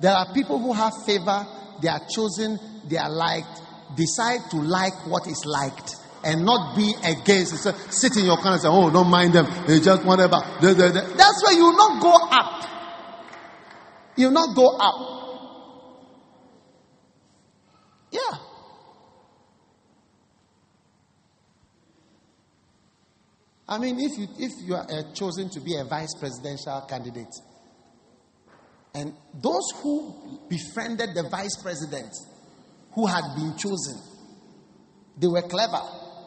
There are people who have favor, they are chosen, they are liked. Decide to like what is liked and not be against. Say, sit in your corner and say, Oh, don't mind them. They just whatever. That's why you will not go up. You will not go up. Yeah. I mean, if you, if you are uh, chosen to be a vice presidential candidate, and those who befriended the vice president who had been chosen, they were clever.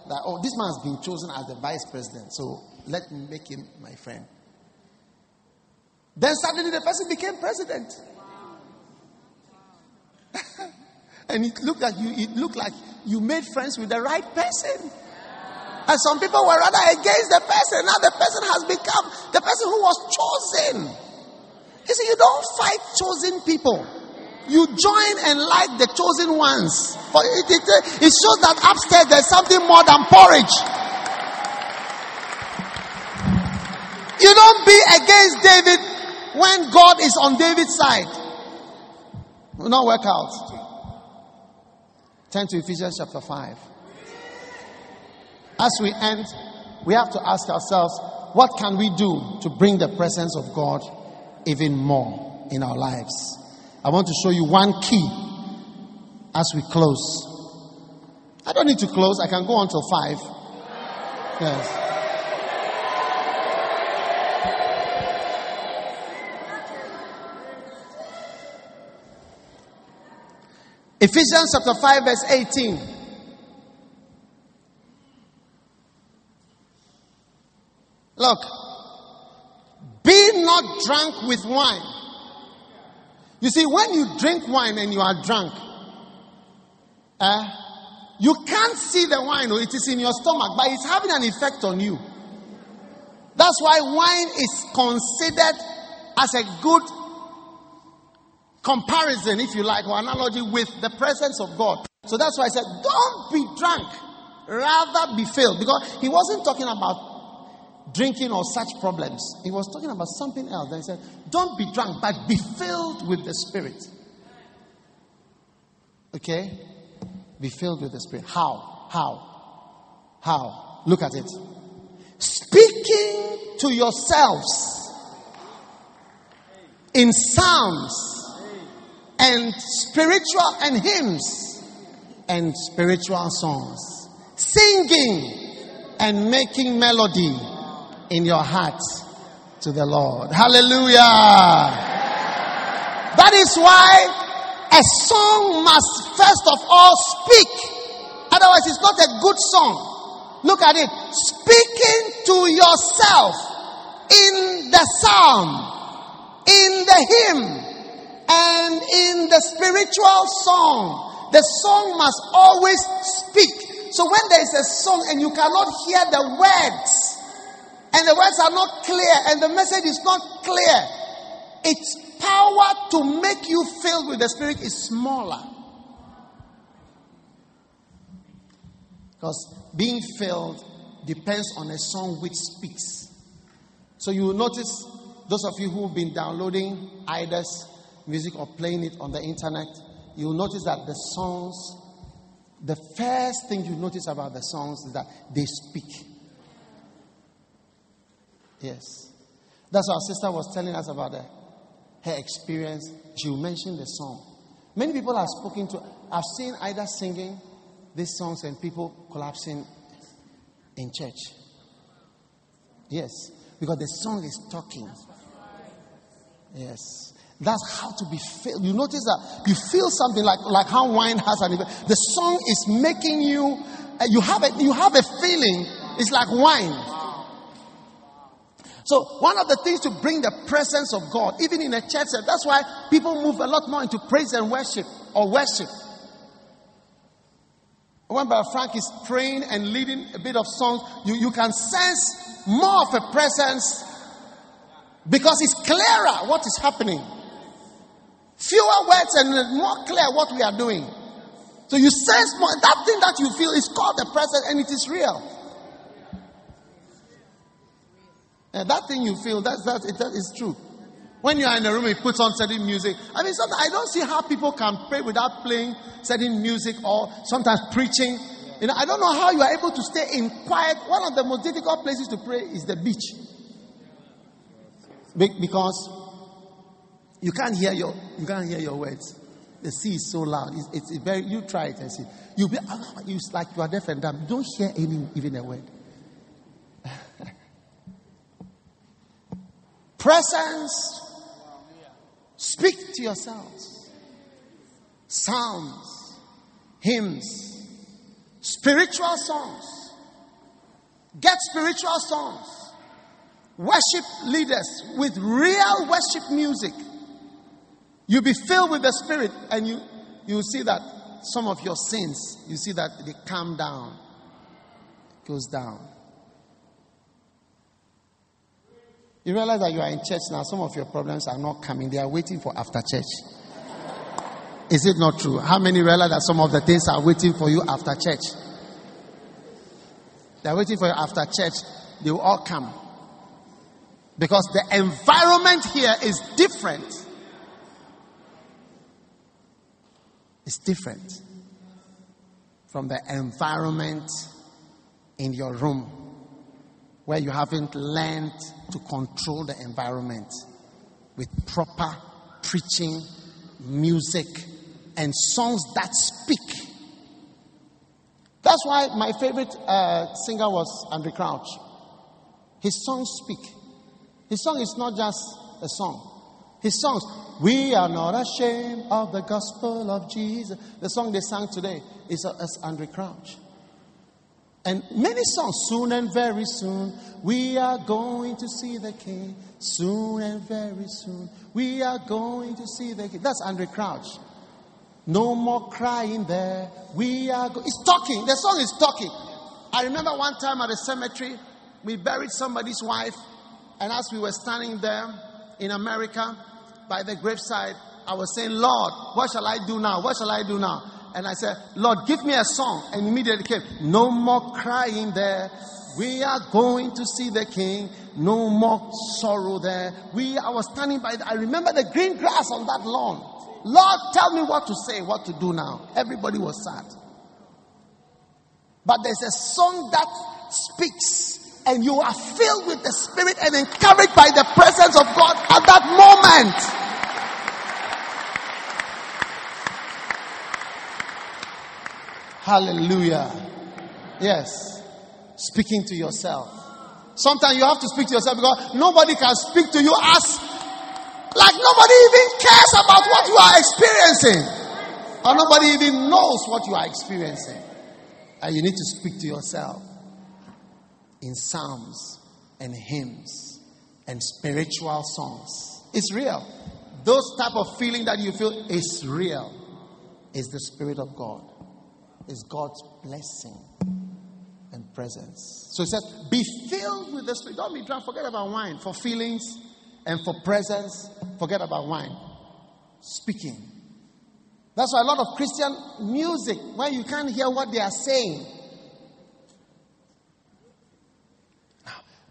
That, oh, this man has been chosen as the vice president, so let me make him my friend. Then suddenly the person became president. And it looked like you, it looked like you made friends with the right person. And some people were rather against the person. Now the person has become the person who was chosen. You see, you don't fight chosen people. You join and like the chosen ones. For it, it, it shows that upstairs there's something more than porridge. You don't be against David when God is on David's side. It will not work out. Turn to Ephesians chapter 5. As we end, we have to ask ourselves, what can we do to bring the presence of God even more in our lives? I want to show you one key as we close. I don't need to close, I can go on till 5. Yes. Ephesians chapter 5, verse 18. Look, be not drunk with wine. You see, when you drink wine and you are drunk, uh, you can't see the wine, or it is in your stomach, but it's having an effect on you. That's why wine is considered as a good comparison, if you like, or analogy with the presence of God. So that's why I said, don't be drunk, rather be filled. Because he wasn't talking about drinking or such problems, he was talking about something else. Then he said, don't be drunk, but be filled with the Spirit. Okay? Be filled with the Spirit. How? How? How? Look at it. Speaking to yourselves in psalms and spiritual and hymns and spiritual songs, singing and making melody in your heart to the Lord. Hallelujah. That is why a song must first of all speak. Otherwise, it's not a good song. Look at it. Speaking to yourself in the psalm, in the hymn, and in the spiritual song, the song must always speak. So when there is a song and you cannot hear the words, and the words are not clear, and the message is not clear, its power to make you filled with the Spirit is smaller. Because being filled depends on a song which speaks. So you will notice those of you who've been downloading IDAS music or playing it on the internet, you will notice that the songs, the first thing you notice about the songs is that they speak. Yes. That's what our sister was telling us about her experience, she mentioned the song. Many people have spoken to, I've seen either singing these songs and people collapsing in church. Yes, because the song is talking. Yes. That's how to be filled. You notice that you feel something like, like how wine has an effect. The song is making you, uh, you have a, you have a feeling. It's like wine. So one of the things to bring the presence of God, even in a church, that's why people move a lot more into praise and worship or worship. When Brother Frank is praying and leading a bit of songs, you, you can sense more of a presence because it's clearer what is happening. Fewer words and more clear what we are doing. So you sense more. That thing that you feel is called the presence and it is real. And that thing you feel, that's, that, it, is true. When you are in a room, it puts on certain music. I mean, I don't see how people can pray without playing certain music or sometimes preaching. You know, I don't know how you are able to stay in quiet. One of the most difficult places to pray is the beach. Because you can't hear your you can't hear your words. The sea is so loud. It's, it's very. You try it and see. You'll be ah, you like you are deaf and dumb. You don't hear any even a word. Presence. Speak to yourselves. Psalms, hymns, spiritual songs. Get spiritual songs. Worship leaders with real worship music. You'll be filled with the Spirit and you, you will see that some of your sins, you see that they calm down, goes down. You realize that you are in church now, some of your problems are not coming, they are waiting for after church. Is it not true? How many realize that some of the things are waiting for you after church? They are waiting for you after church, they will all come. Because the environment here is different. It's different from the environment in your room where you haven't learned to control the environment with proper preaching, music, and songs that speak. That's why my favorite uh, singer was Andraé Crouch. His songs speak. His song is not just a song. His songs, we are not ashamed of the gospel of Jesus. The song they sang today is, uh, is Andraé Crouch. And many songs, soon and very soon, we are going to see the King. Soon and very soon, we are going to see the King. That's Andraé Crouch. No more crying there. We are. Go- it's talking. The song is talking. I remember one time at a cemetery, we buried somebody's wife, and as we were standing there in America by the graveside, I was saying, Lord, what shall I do now? What shall I do now? And I said, Lord, give me a song. And immediately came, No more crying there. We are going to see the king. No more sorrow there. We, I was standing by, I remember the green grass on that lawn. Lord, tell me what to say, what to do now. Everybody was sad. But there's a song that speaks, and you are filled with the Spirit and encouraged by the presence of God at that moment. Hallelujah. Yes. Speaking to yourself. Sometimes you have to speak to yourself because nobody can speak to you as like nobody even cares about what you are experiencing. Or nobody even knows what you are experiencing. And you need to speak to yourself in psalms and hymns and spiritual songs. It's real. Those type of feeling that you feel is real. Is the Spirit of God. Is God's blessing and presence. So he says, be filled with the Spirit. Don't be drunk. Forget about wine. For feelings and for presence, forget about wine. Speaking. That's why a lot of Christian music, where you can't hear what they are saying.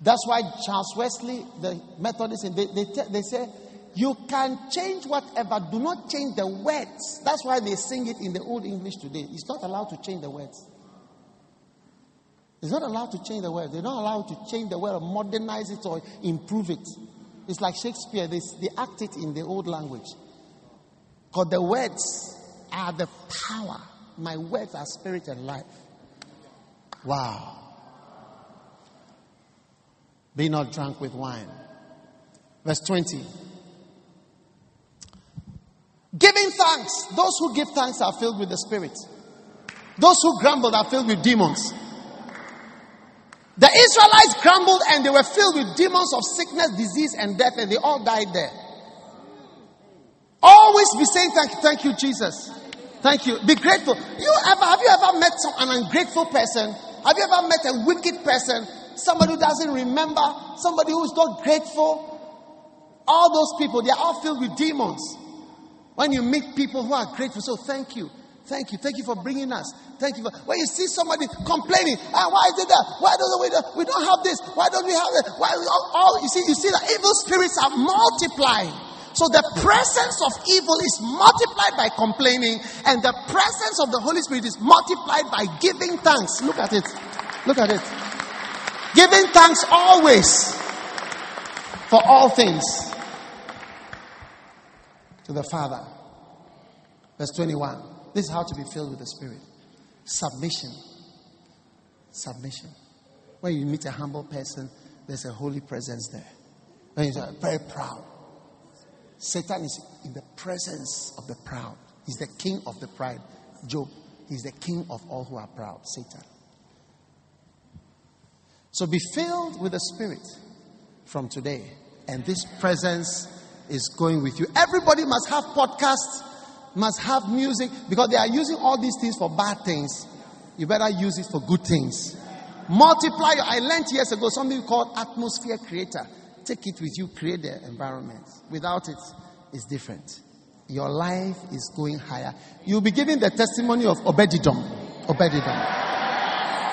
That's why Charles Wesley, the Methodist, they, they, they say, you can change whatever, do not change the words. That's why they sing it in the Old English today. It's not allowed to change the words. It's not allowed to change the words. They're not allowed to change the word or modernize it or improve it. It's like Shakespeare, they, they act it in the old language. Because the words are the power. My words are spirit and life. Wow. Be not drunk with wine. Verse 20. Giving thanks. Those who give thanks are filled with the Spirit. Those who grumbled are filled with demons. The Israelites grumbled and they were filled with demons of sickness, disease, and death, and they all died there. Always be saying thank you, thank you, Jesus. Thank you. Be grateful. You ever have you ever met some, an ungrateful person? Have you ever met a wicked person? Somebody who doesn't remember, somebody who's not grateful. All those people, they are all filled with demons. When you meet people who are grateful, so thank you. Thank you. Thank you for bringing us. Thank you. For, when you see somebody complaining, ah, why is it that? Why don't we, we don't have this? Why don't we have it? Why all, all you see, you see that evil spirits are multiplying. So the presence of evil is multiplied by complaining, and the presence of the Holy Spirit is multiplied by giving thanks. Look at it. Look at it. Giving thanks always for all things to the Father. Verse 21. This is how to be filled with the Spirit. Submission. Submission. When you meet a humble person, there's a holy presence there. When you're very proud. Satan is in the presence of the proud. He's the king of the pride. Job, he's the king of all who are proud. Satan. So be filled with the Spirit from today. And this presence is going with you. Everybody must have podcasts must have music because they are using all these things for bad things. You better use it for good things. Multiply. I learned years ago something called atmosphere creator. Take it with you, create the environment. Without it, it's different. Your life is going higher. You'll be giving the testimony of Obededom. Obededom.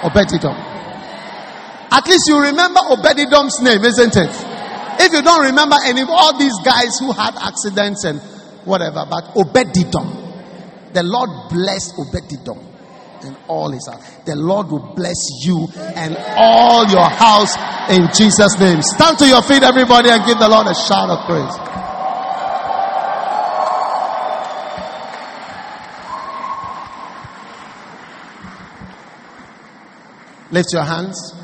Obededom. At least you remember Obededom's name, isn't it? If you don't remember any of all these guys who had accidents and whatever, but Obededom. The Lord bless Obededom and all his house. The Lord will bless you and all your house in Jesus' name. Stand to your feet, everybody, and give the Lord a shout of praise. Lift your hands.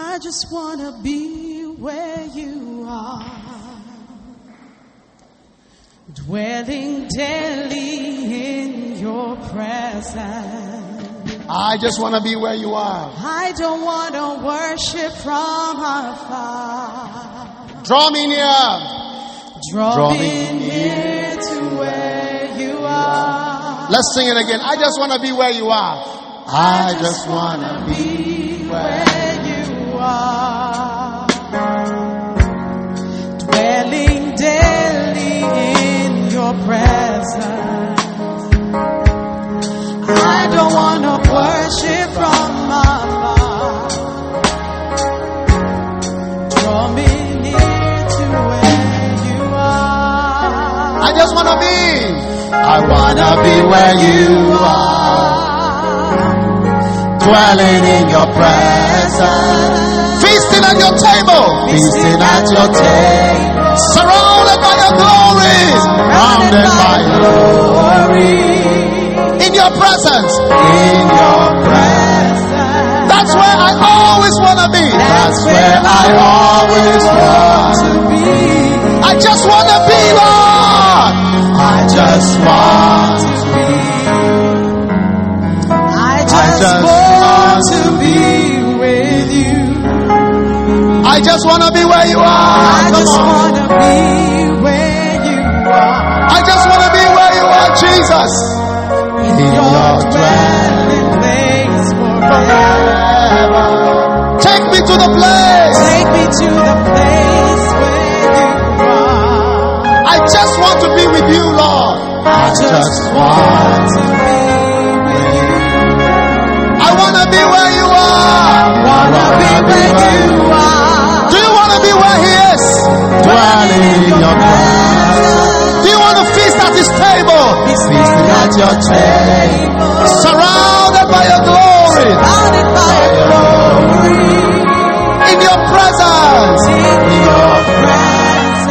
I just want to be where you are, dwelling daily in your presence. I just want to be where you are. I don't want to worship from afar. Draw me near. Draw, Draw me near to where you are. Let's sing it again. I just want to be where you are. I, I just want to be where are, dwelling daily in your presence. I don't want to worship from afar. Draw me near to where you are. I to be where you are dwelling in your presence feasting at your table. Feasting at your table. Surrounded by your glory. Surrounded by your glory. In your presence. In your presence. That's where I always want to be. That's where I always want to be. I just want to be, Lord. I just want I just want to be where you are. I Come just want to be where you are. I just want to be where you are, Jesus. In your dwelling place forever. Take me to the place. Take me to the place where you are. I just want to be with you, Lord. I just want to be with you. I want to be where you are. I want to be where you are where He is. Dwelling in your presence. Do you want to feast at His table? He's feasting at your table. Surrounded by your glory. Surrounded by your glory. In your presence. In your presence.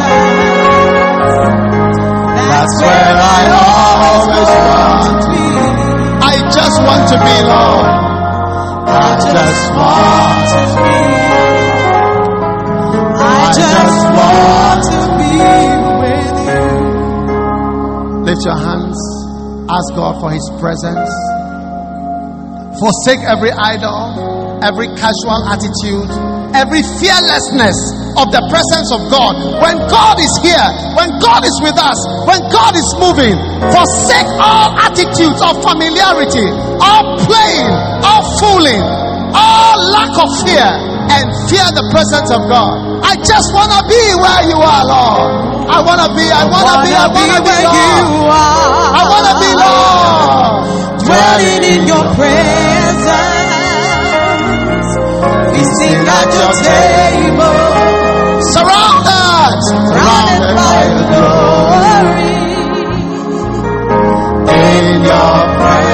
That's where I always want to be. I just want to be, Lord. I just want to be. Lift your hands. Ask God for His presence. Forsake every idol, every casual attitude, every fearlessness of the presence of God. When God is here, when God is with us, when God is moving, forsake all attitudes of familiarity, all playing, all fooling, all lack of fear, and fear the presence of God. I just want to be where you are, Lord. I want to be, I want to be, I want to be, Lord. I want to be, Lord. Dwelling in your presence. Feasting at your table. Surrounded. Surrounded by your glory. In your presence.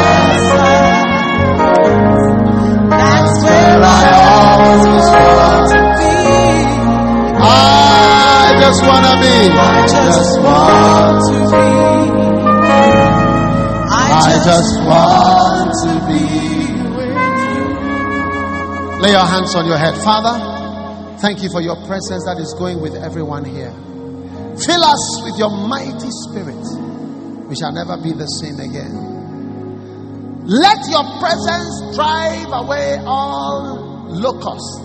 Just want to be. I just want to be. I just want to be with you. Lay your hands on your head. Father, thank you for your presence that is going with everyone here. Fill us with your mighty spirit. We shall never be the same again. Let your presence drive away all locusts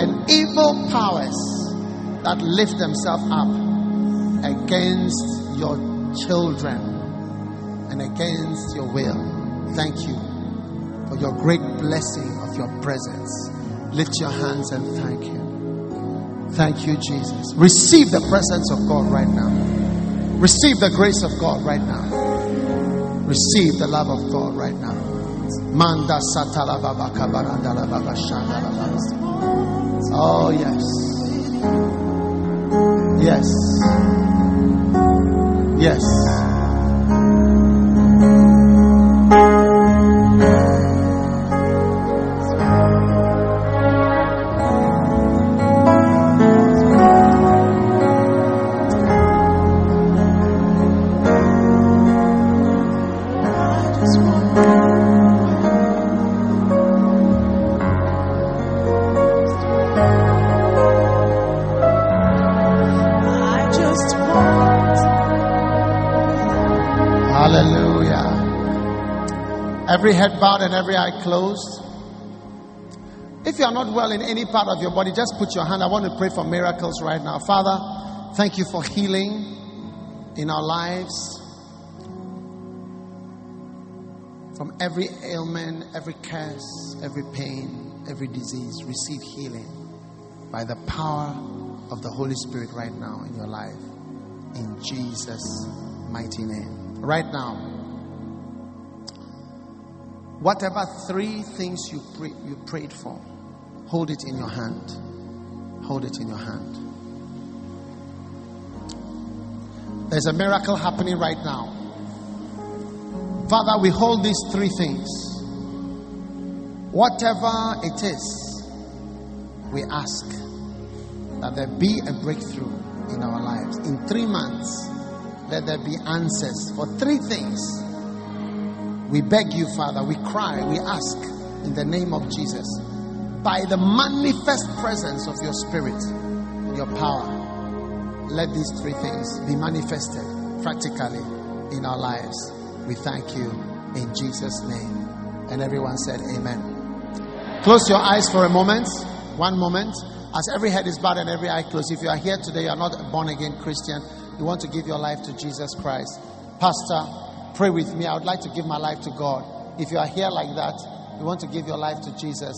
and evil powers that lift themselves up against your children and against your will. Thank you for your great blessing of your presence. Lift your hands and thank you. Thank you, Jesus. Receive the presence of God right now. Receive the grace of God right now. Receive the love of God right now. Manda. Oh yes. Yes. Yes. Every head bowed and every eye closed. If you are not well in any part of your body, just put your hand. I want to pray for miracles right now. Father, thank you for healing in our lives. From every ailment, every curse, every pain, every disease, receive healing by the power of the Holy Spirit right now in your life. In Jesus' mighty name. Right now, whatever three things you, pray, you prayed for, hold it in your hand. Hold it in your hand. There's a miracle happening right now. Father, we hold these three things. Whatever it is, we ask that there be a breakthrough in our lives. In three months, let there be answers for three things. We beg you, Father, we cry, we ask in the name of Jesus, by the manifest presence of your Spirit, your power, let these three things be manifested practically in our lives. We thank you in Jesus' name. And everyone said, Amen. Close your eyes for a moment. One moment. As every head is bowed and every eye closed. If you are here today, you are not a born again Christian, you want to give your life to Jesus Christ. Pastor, pray with me. I would like to give my life to God. If you are here like that, you want to give your life to Jesus.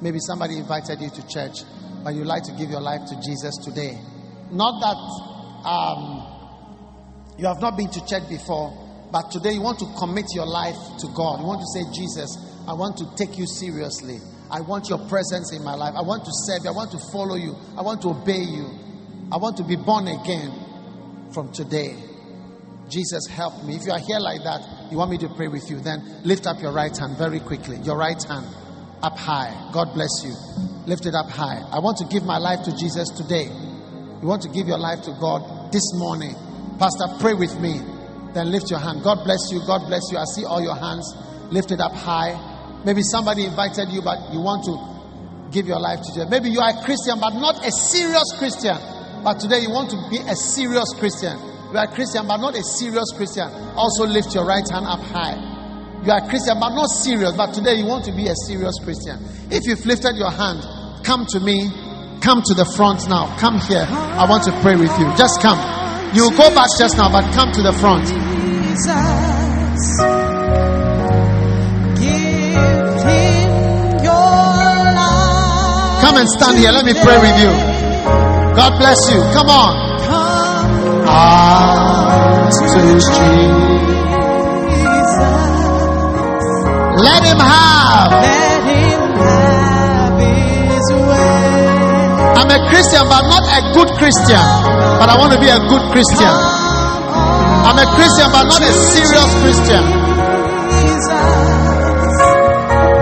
Maybe somebody invited you to church, but you'd like to give your life to Jesus today. Not that um, you have not been to church before, but today you want to commit your life to God. You want to say, Jesus, I want to take you seriously. I want your presence in my life. I want to serve you. I want to follow you. I want to obey you. I want to be born again from today. Jesus, help me. If you are here like that, You want me to pray with you? Then lift up your right hand very quickly. Your right hand up high. God bless you. Lift it up high. I want to give my life to Jesus today. You want to give your life to God this morning. Pastor, pray with me. Then lift your hand. God bless you. God bless you. I see all your hands. lifted up high. Maybe somebody invited you, but you want to give your life to Jesus. Maybe you are a Christian, but not a serious Christian. But today you want to be a serious Christian. You are a Christian, but not a serious Christian. Also lift your right hand up high. You are a Christian, but not serious. But today you want to be a serious Christian. If you've lifted your hand, come to me. Come to the front now. Come here. I want to pray with you. Just come. You'll go back just now, but come to the front. Jesus. Come and stand here. Let me pray with you. God bless you. Come on. Ah, to Jesus. Let him have. Let him have his way. I'm a Christian, but I'm not a good Christian. But I want to be a good Christian. I'm a Christian, but not a serious Christian.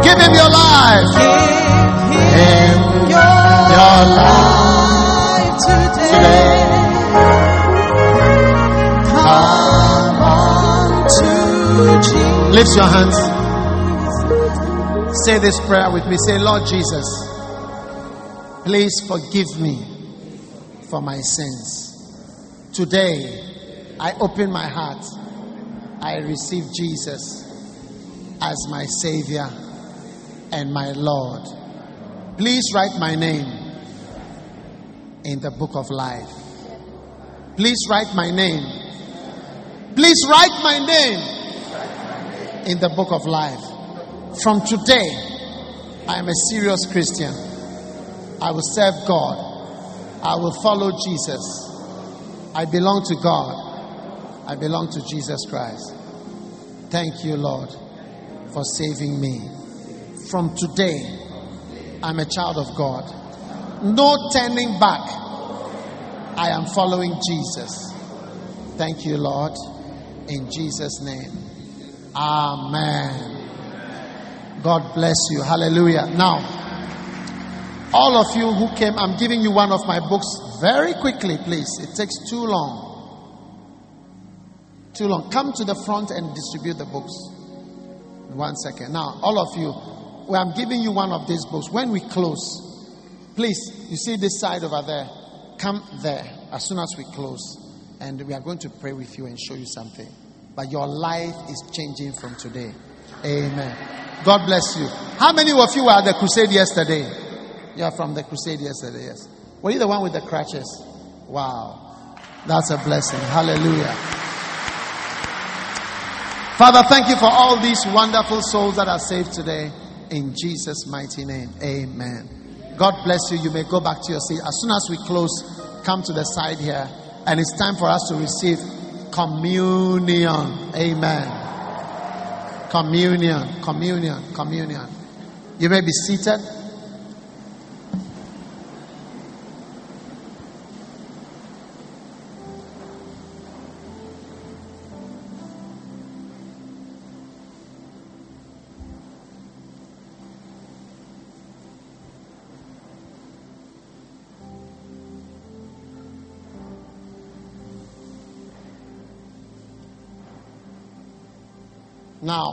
Give him your life. Give him your life Lift your hands. Say this prayer with me. Say, Lord Jesus, please forgive me for my sins. Today, I open my heart. I receive Jesus as my Savior and my Lord. Please write my name in the book of life. Please write my name. Please write my name in the book of life. From today, I am a serious Christian. I will serve God. I will follow Jesus. I belong to God. I belong to Jesus Christ. Thank you, Lord, for saving me. From today, I'm a child of God. No turning back. I am following Jesus. Thank you, Lord. In Jesus' name. Amen. God bless you. Hallelujah. Now, all of you who came, I'm giving you one of my books very quickly, please. It takes too long. Too long. Come to the front and distribute the books. One second. Now, all of you, well, I'm giving you one of these books. When we close, please, you see this side over there. Come there as soon as we close. And we are going to pray with you and show you something. But your life is changing from today. Amen. God bless you. How many of you were at the crusade yesterday? You are from the crusade yesterday, yes. Were you the one with the crutches? Wow. That's a blessing. Hallelujah. Father, thank you for all these wonderful souls that are saved today. In Jesus' mighty name. Amen. God bless you. You may go back to your seat. As soon as we close, come to the side here. And it's time for us to receive communion. Amen. Communion, communion, communion. You may be seated. Now,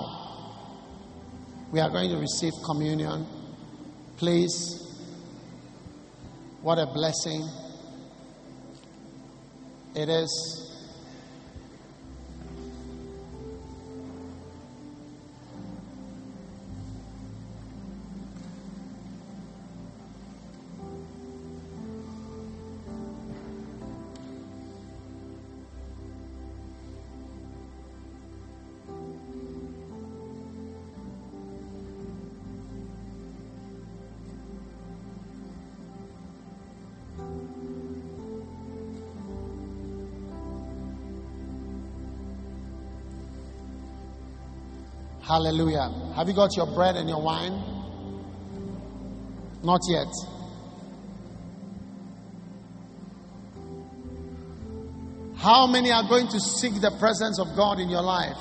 we are going to receive communion. Please, what a blessing it is. Hallelujah. Have you got your bread and your wine? Not yet. How many are going to seek the presence of God in your life?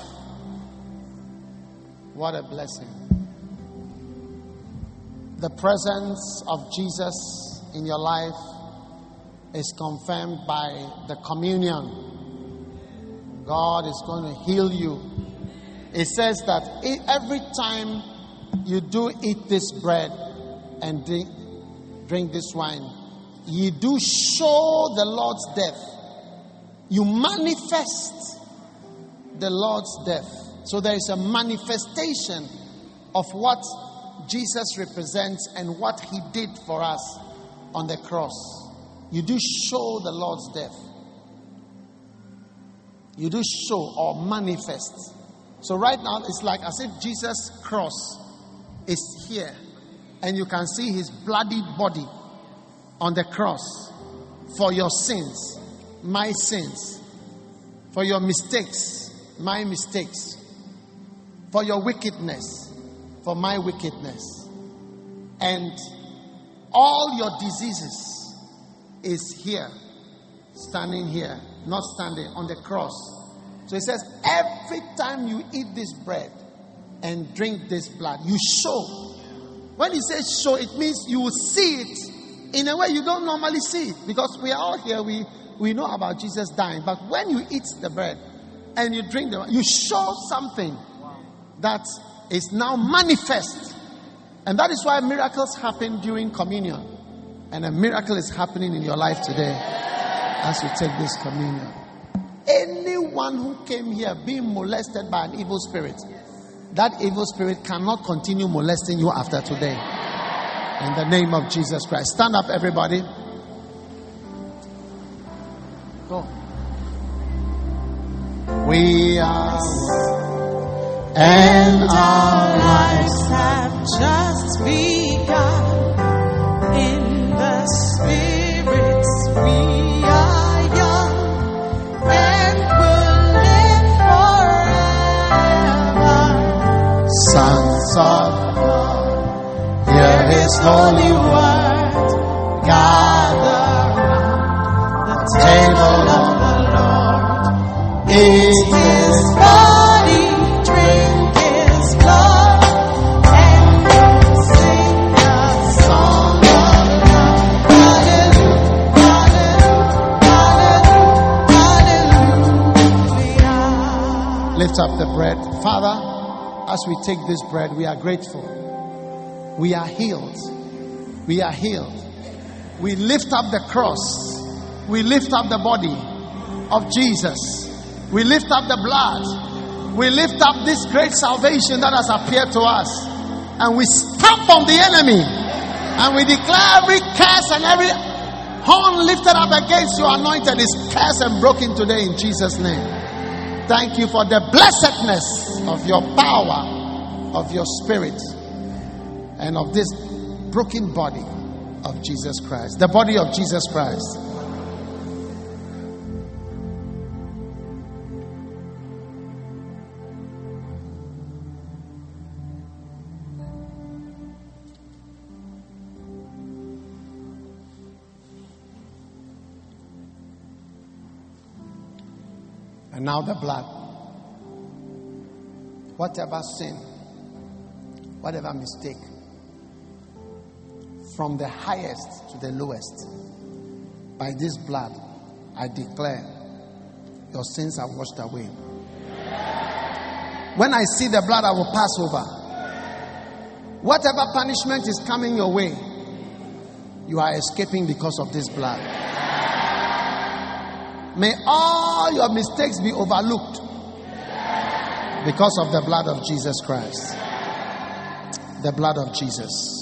What a blessing. The presence of Jesus in your life is confirmed by the communion. God is going to heal you. It says that every time you do eat this bread and drink, drink this wine, you do show the Lord's death. You manifest the Lord's death. So there is a manifestation of what Jesus represents and what he did for us on the cross. You do show the Lord's death. You do show or manifest. So right now it's like as if Jesus' cross is here and you can see his bloody body on the cross for your sins, my sins, for your mistakes, my mistakes, for your wickedness, for my wickedness. And all your diseases is here, standing here, not standing on the cross. So it says, every time you eat this bread and drink this blood, you show. When he says show, it means you will see it in a way you don't normally see it. Because we are all here, we, we know about Jesus dying. But when you eat the bread and you drink the you show something that is now manifest. And that is why miracles happen during communion. And a miracle is happening in your life today as you take this communion. Anyone who came here being molested by an evil spirit, that evil spirit cannot continue molesting you after today. In the name of Jesus Christ. Stand up, everybody. Go. We are and our lives have just begun. In the spirits we are young Sons of God, hear His holy word. Gather round the table of the Lord. Eat His body. Drink his blood. and sing the song of love. Hallelujah, hallelujah, hallelujah, Lift up the bread. Father, as we take this bread, we are grateful. We are healed. We are healed. We lift up the cross. We lift up the body of Jesus. We lift up the blood. We lift up this great salvation that has appeared to us. And we stamp on the enemy. And we declare every curse and every horn lifted up against your anointed is cursed and broken today in Jesus' name. Thank you for the blessedness of your power, of your spirit, and of this broken body of Jesus Christ. The body of Jesus Christ. And now the blood. Whatever sin, whatever mistake, from the highest to the lowest, by this blood, I declare your sins are washed away. When I see the blood, I will pass over. Whatever punishment is coming your way, you are escaping because of this blood. May all your mistakes be overlooked because of the blood of Jesus Christ. The blood of Jesus.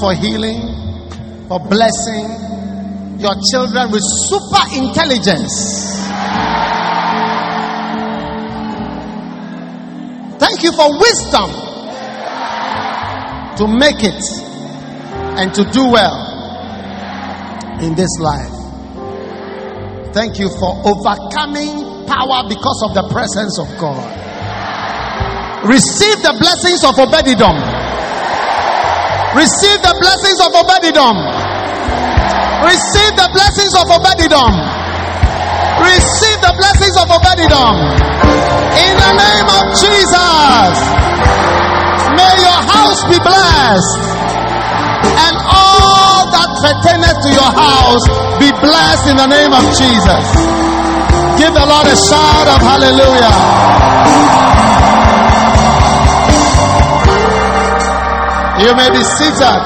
For healing, for blessing your children with super intelligence. Thank you for wisdom to make it and to do well in this life. Thank you for overcoming power because of the presence of God. Receive the blessings of Obededom. Receive the blessings of Obededom. Receive the blessings of Obededom. Receive the blessings of Obededom. In the name of Jesus. May your house be blessed. And all that pertaineth to your house be blessed in the name of Jesus. Give the Lord a shout of hallelujah. You may be seated.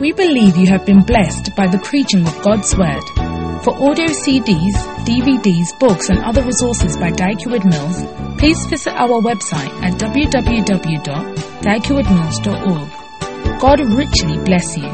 We believe you have been blessed by the preaching of God's Word. For audio CDs, DVDs, books, and other resources by Dag Heward-Mills, please visit our website at www.daghewardmills.org. God richly bless you.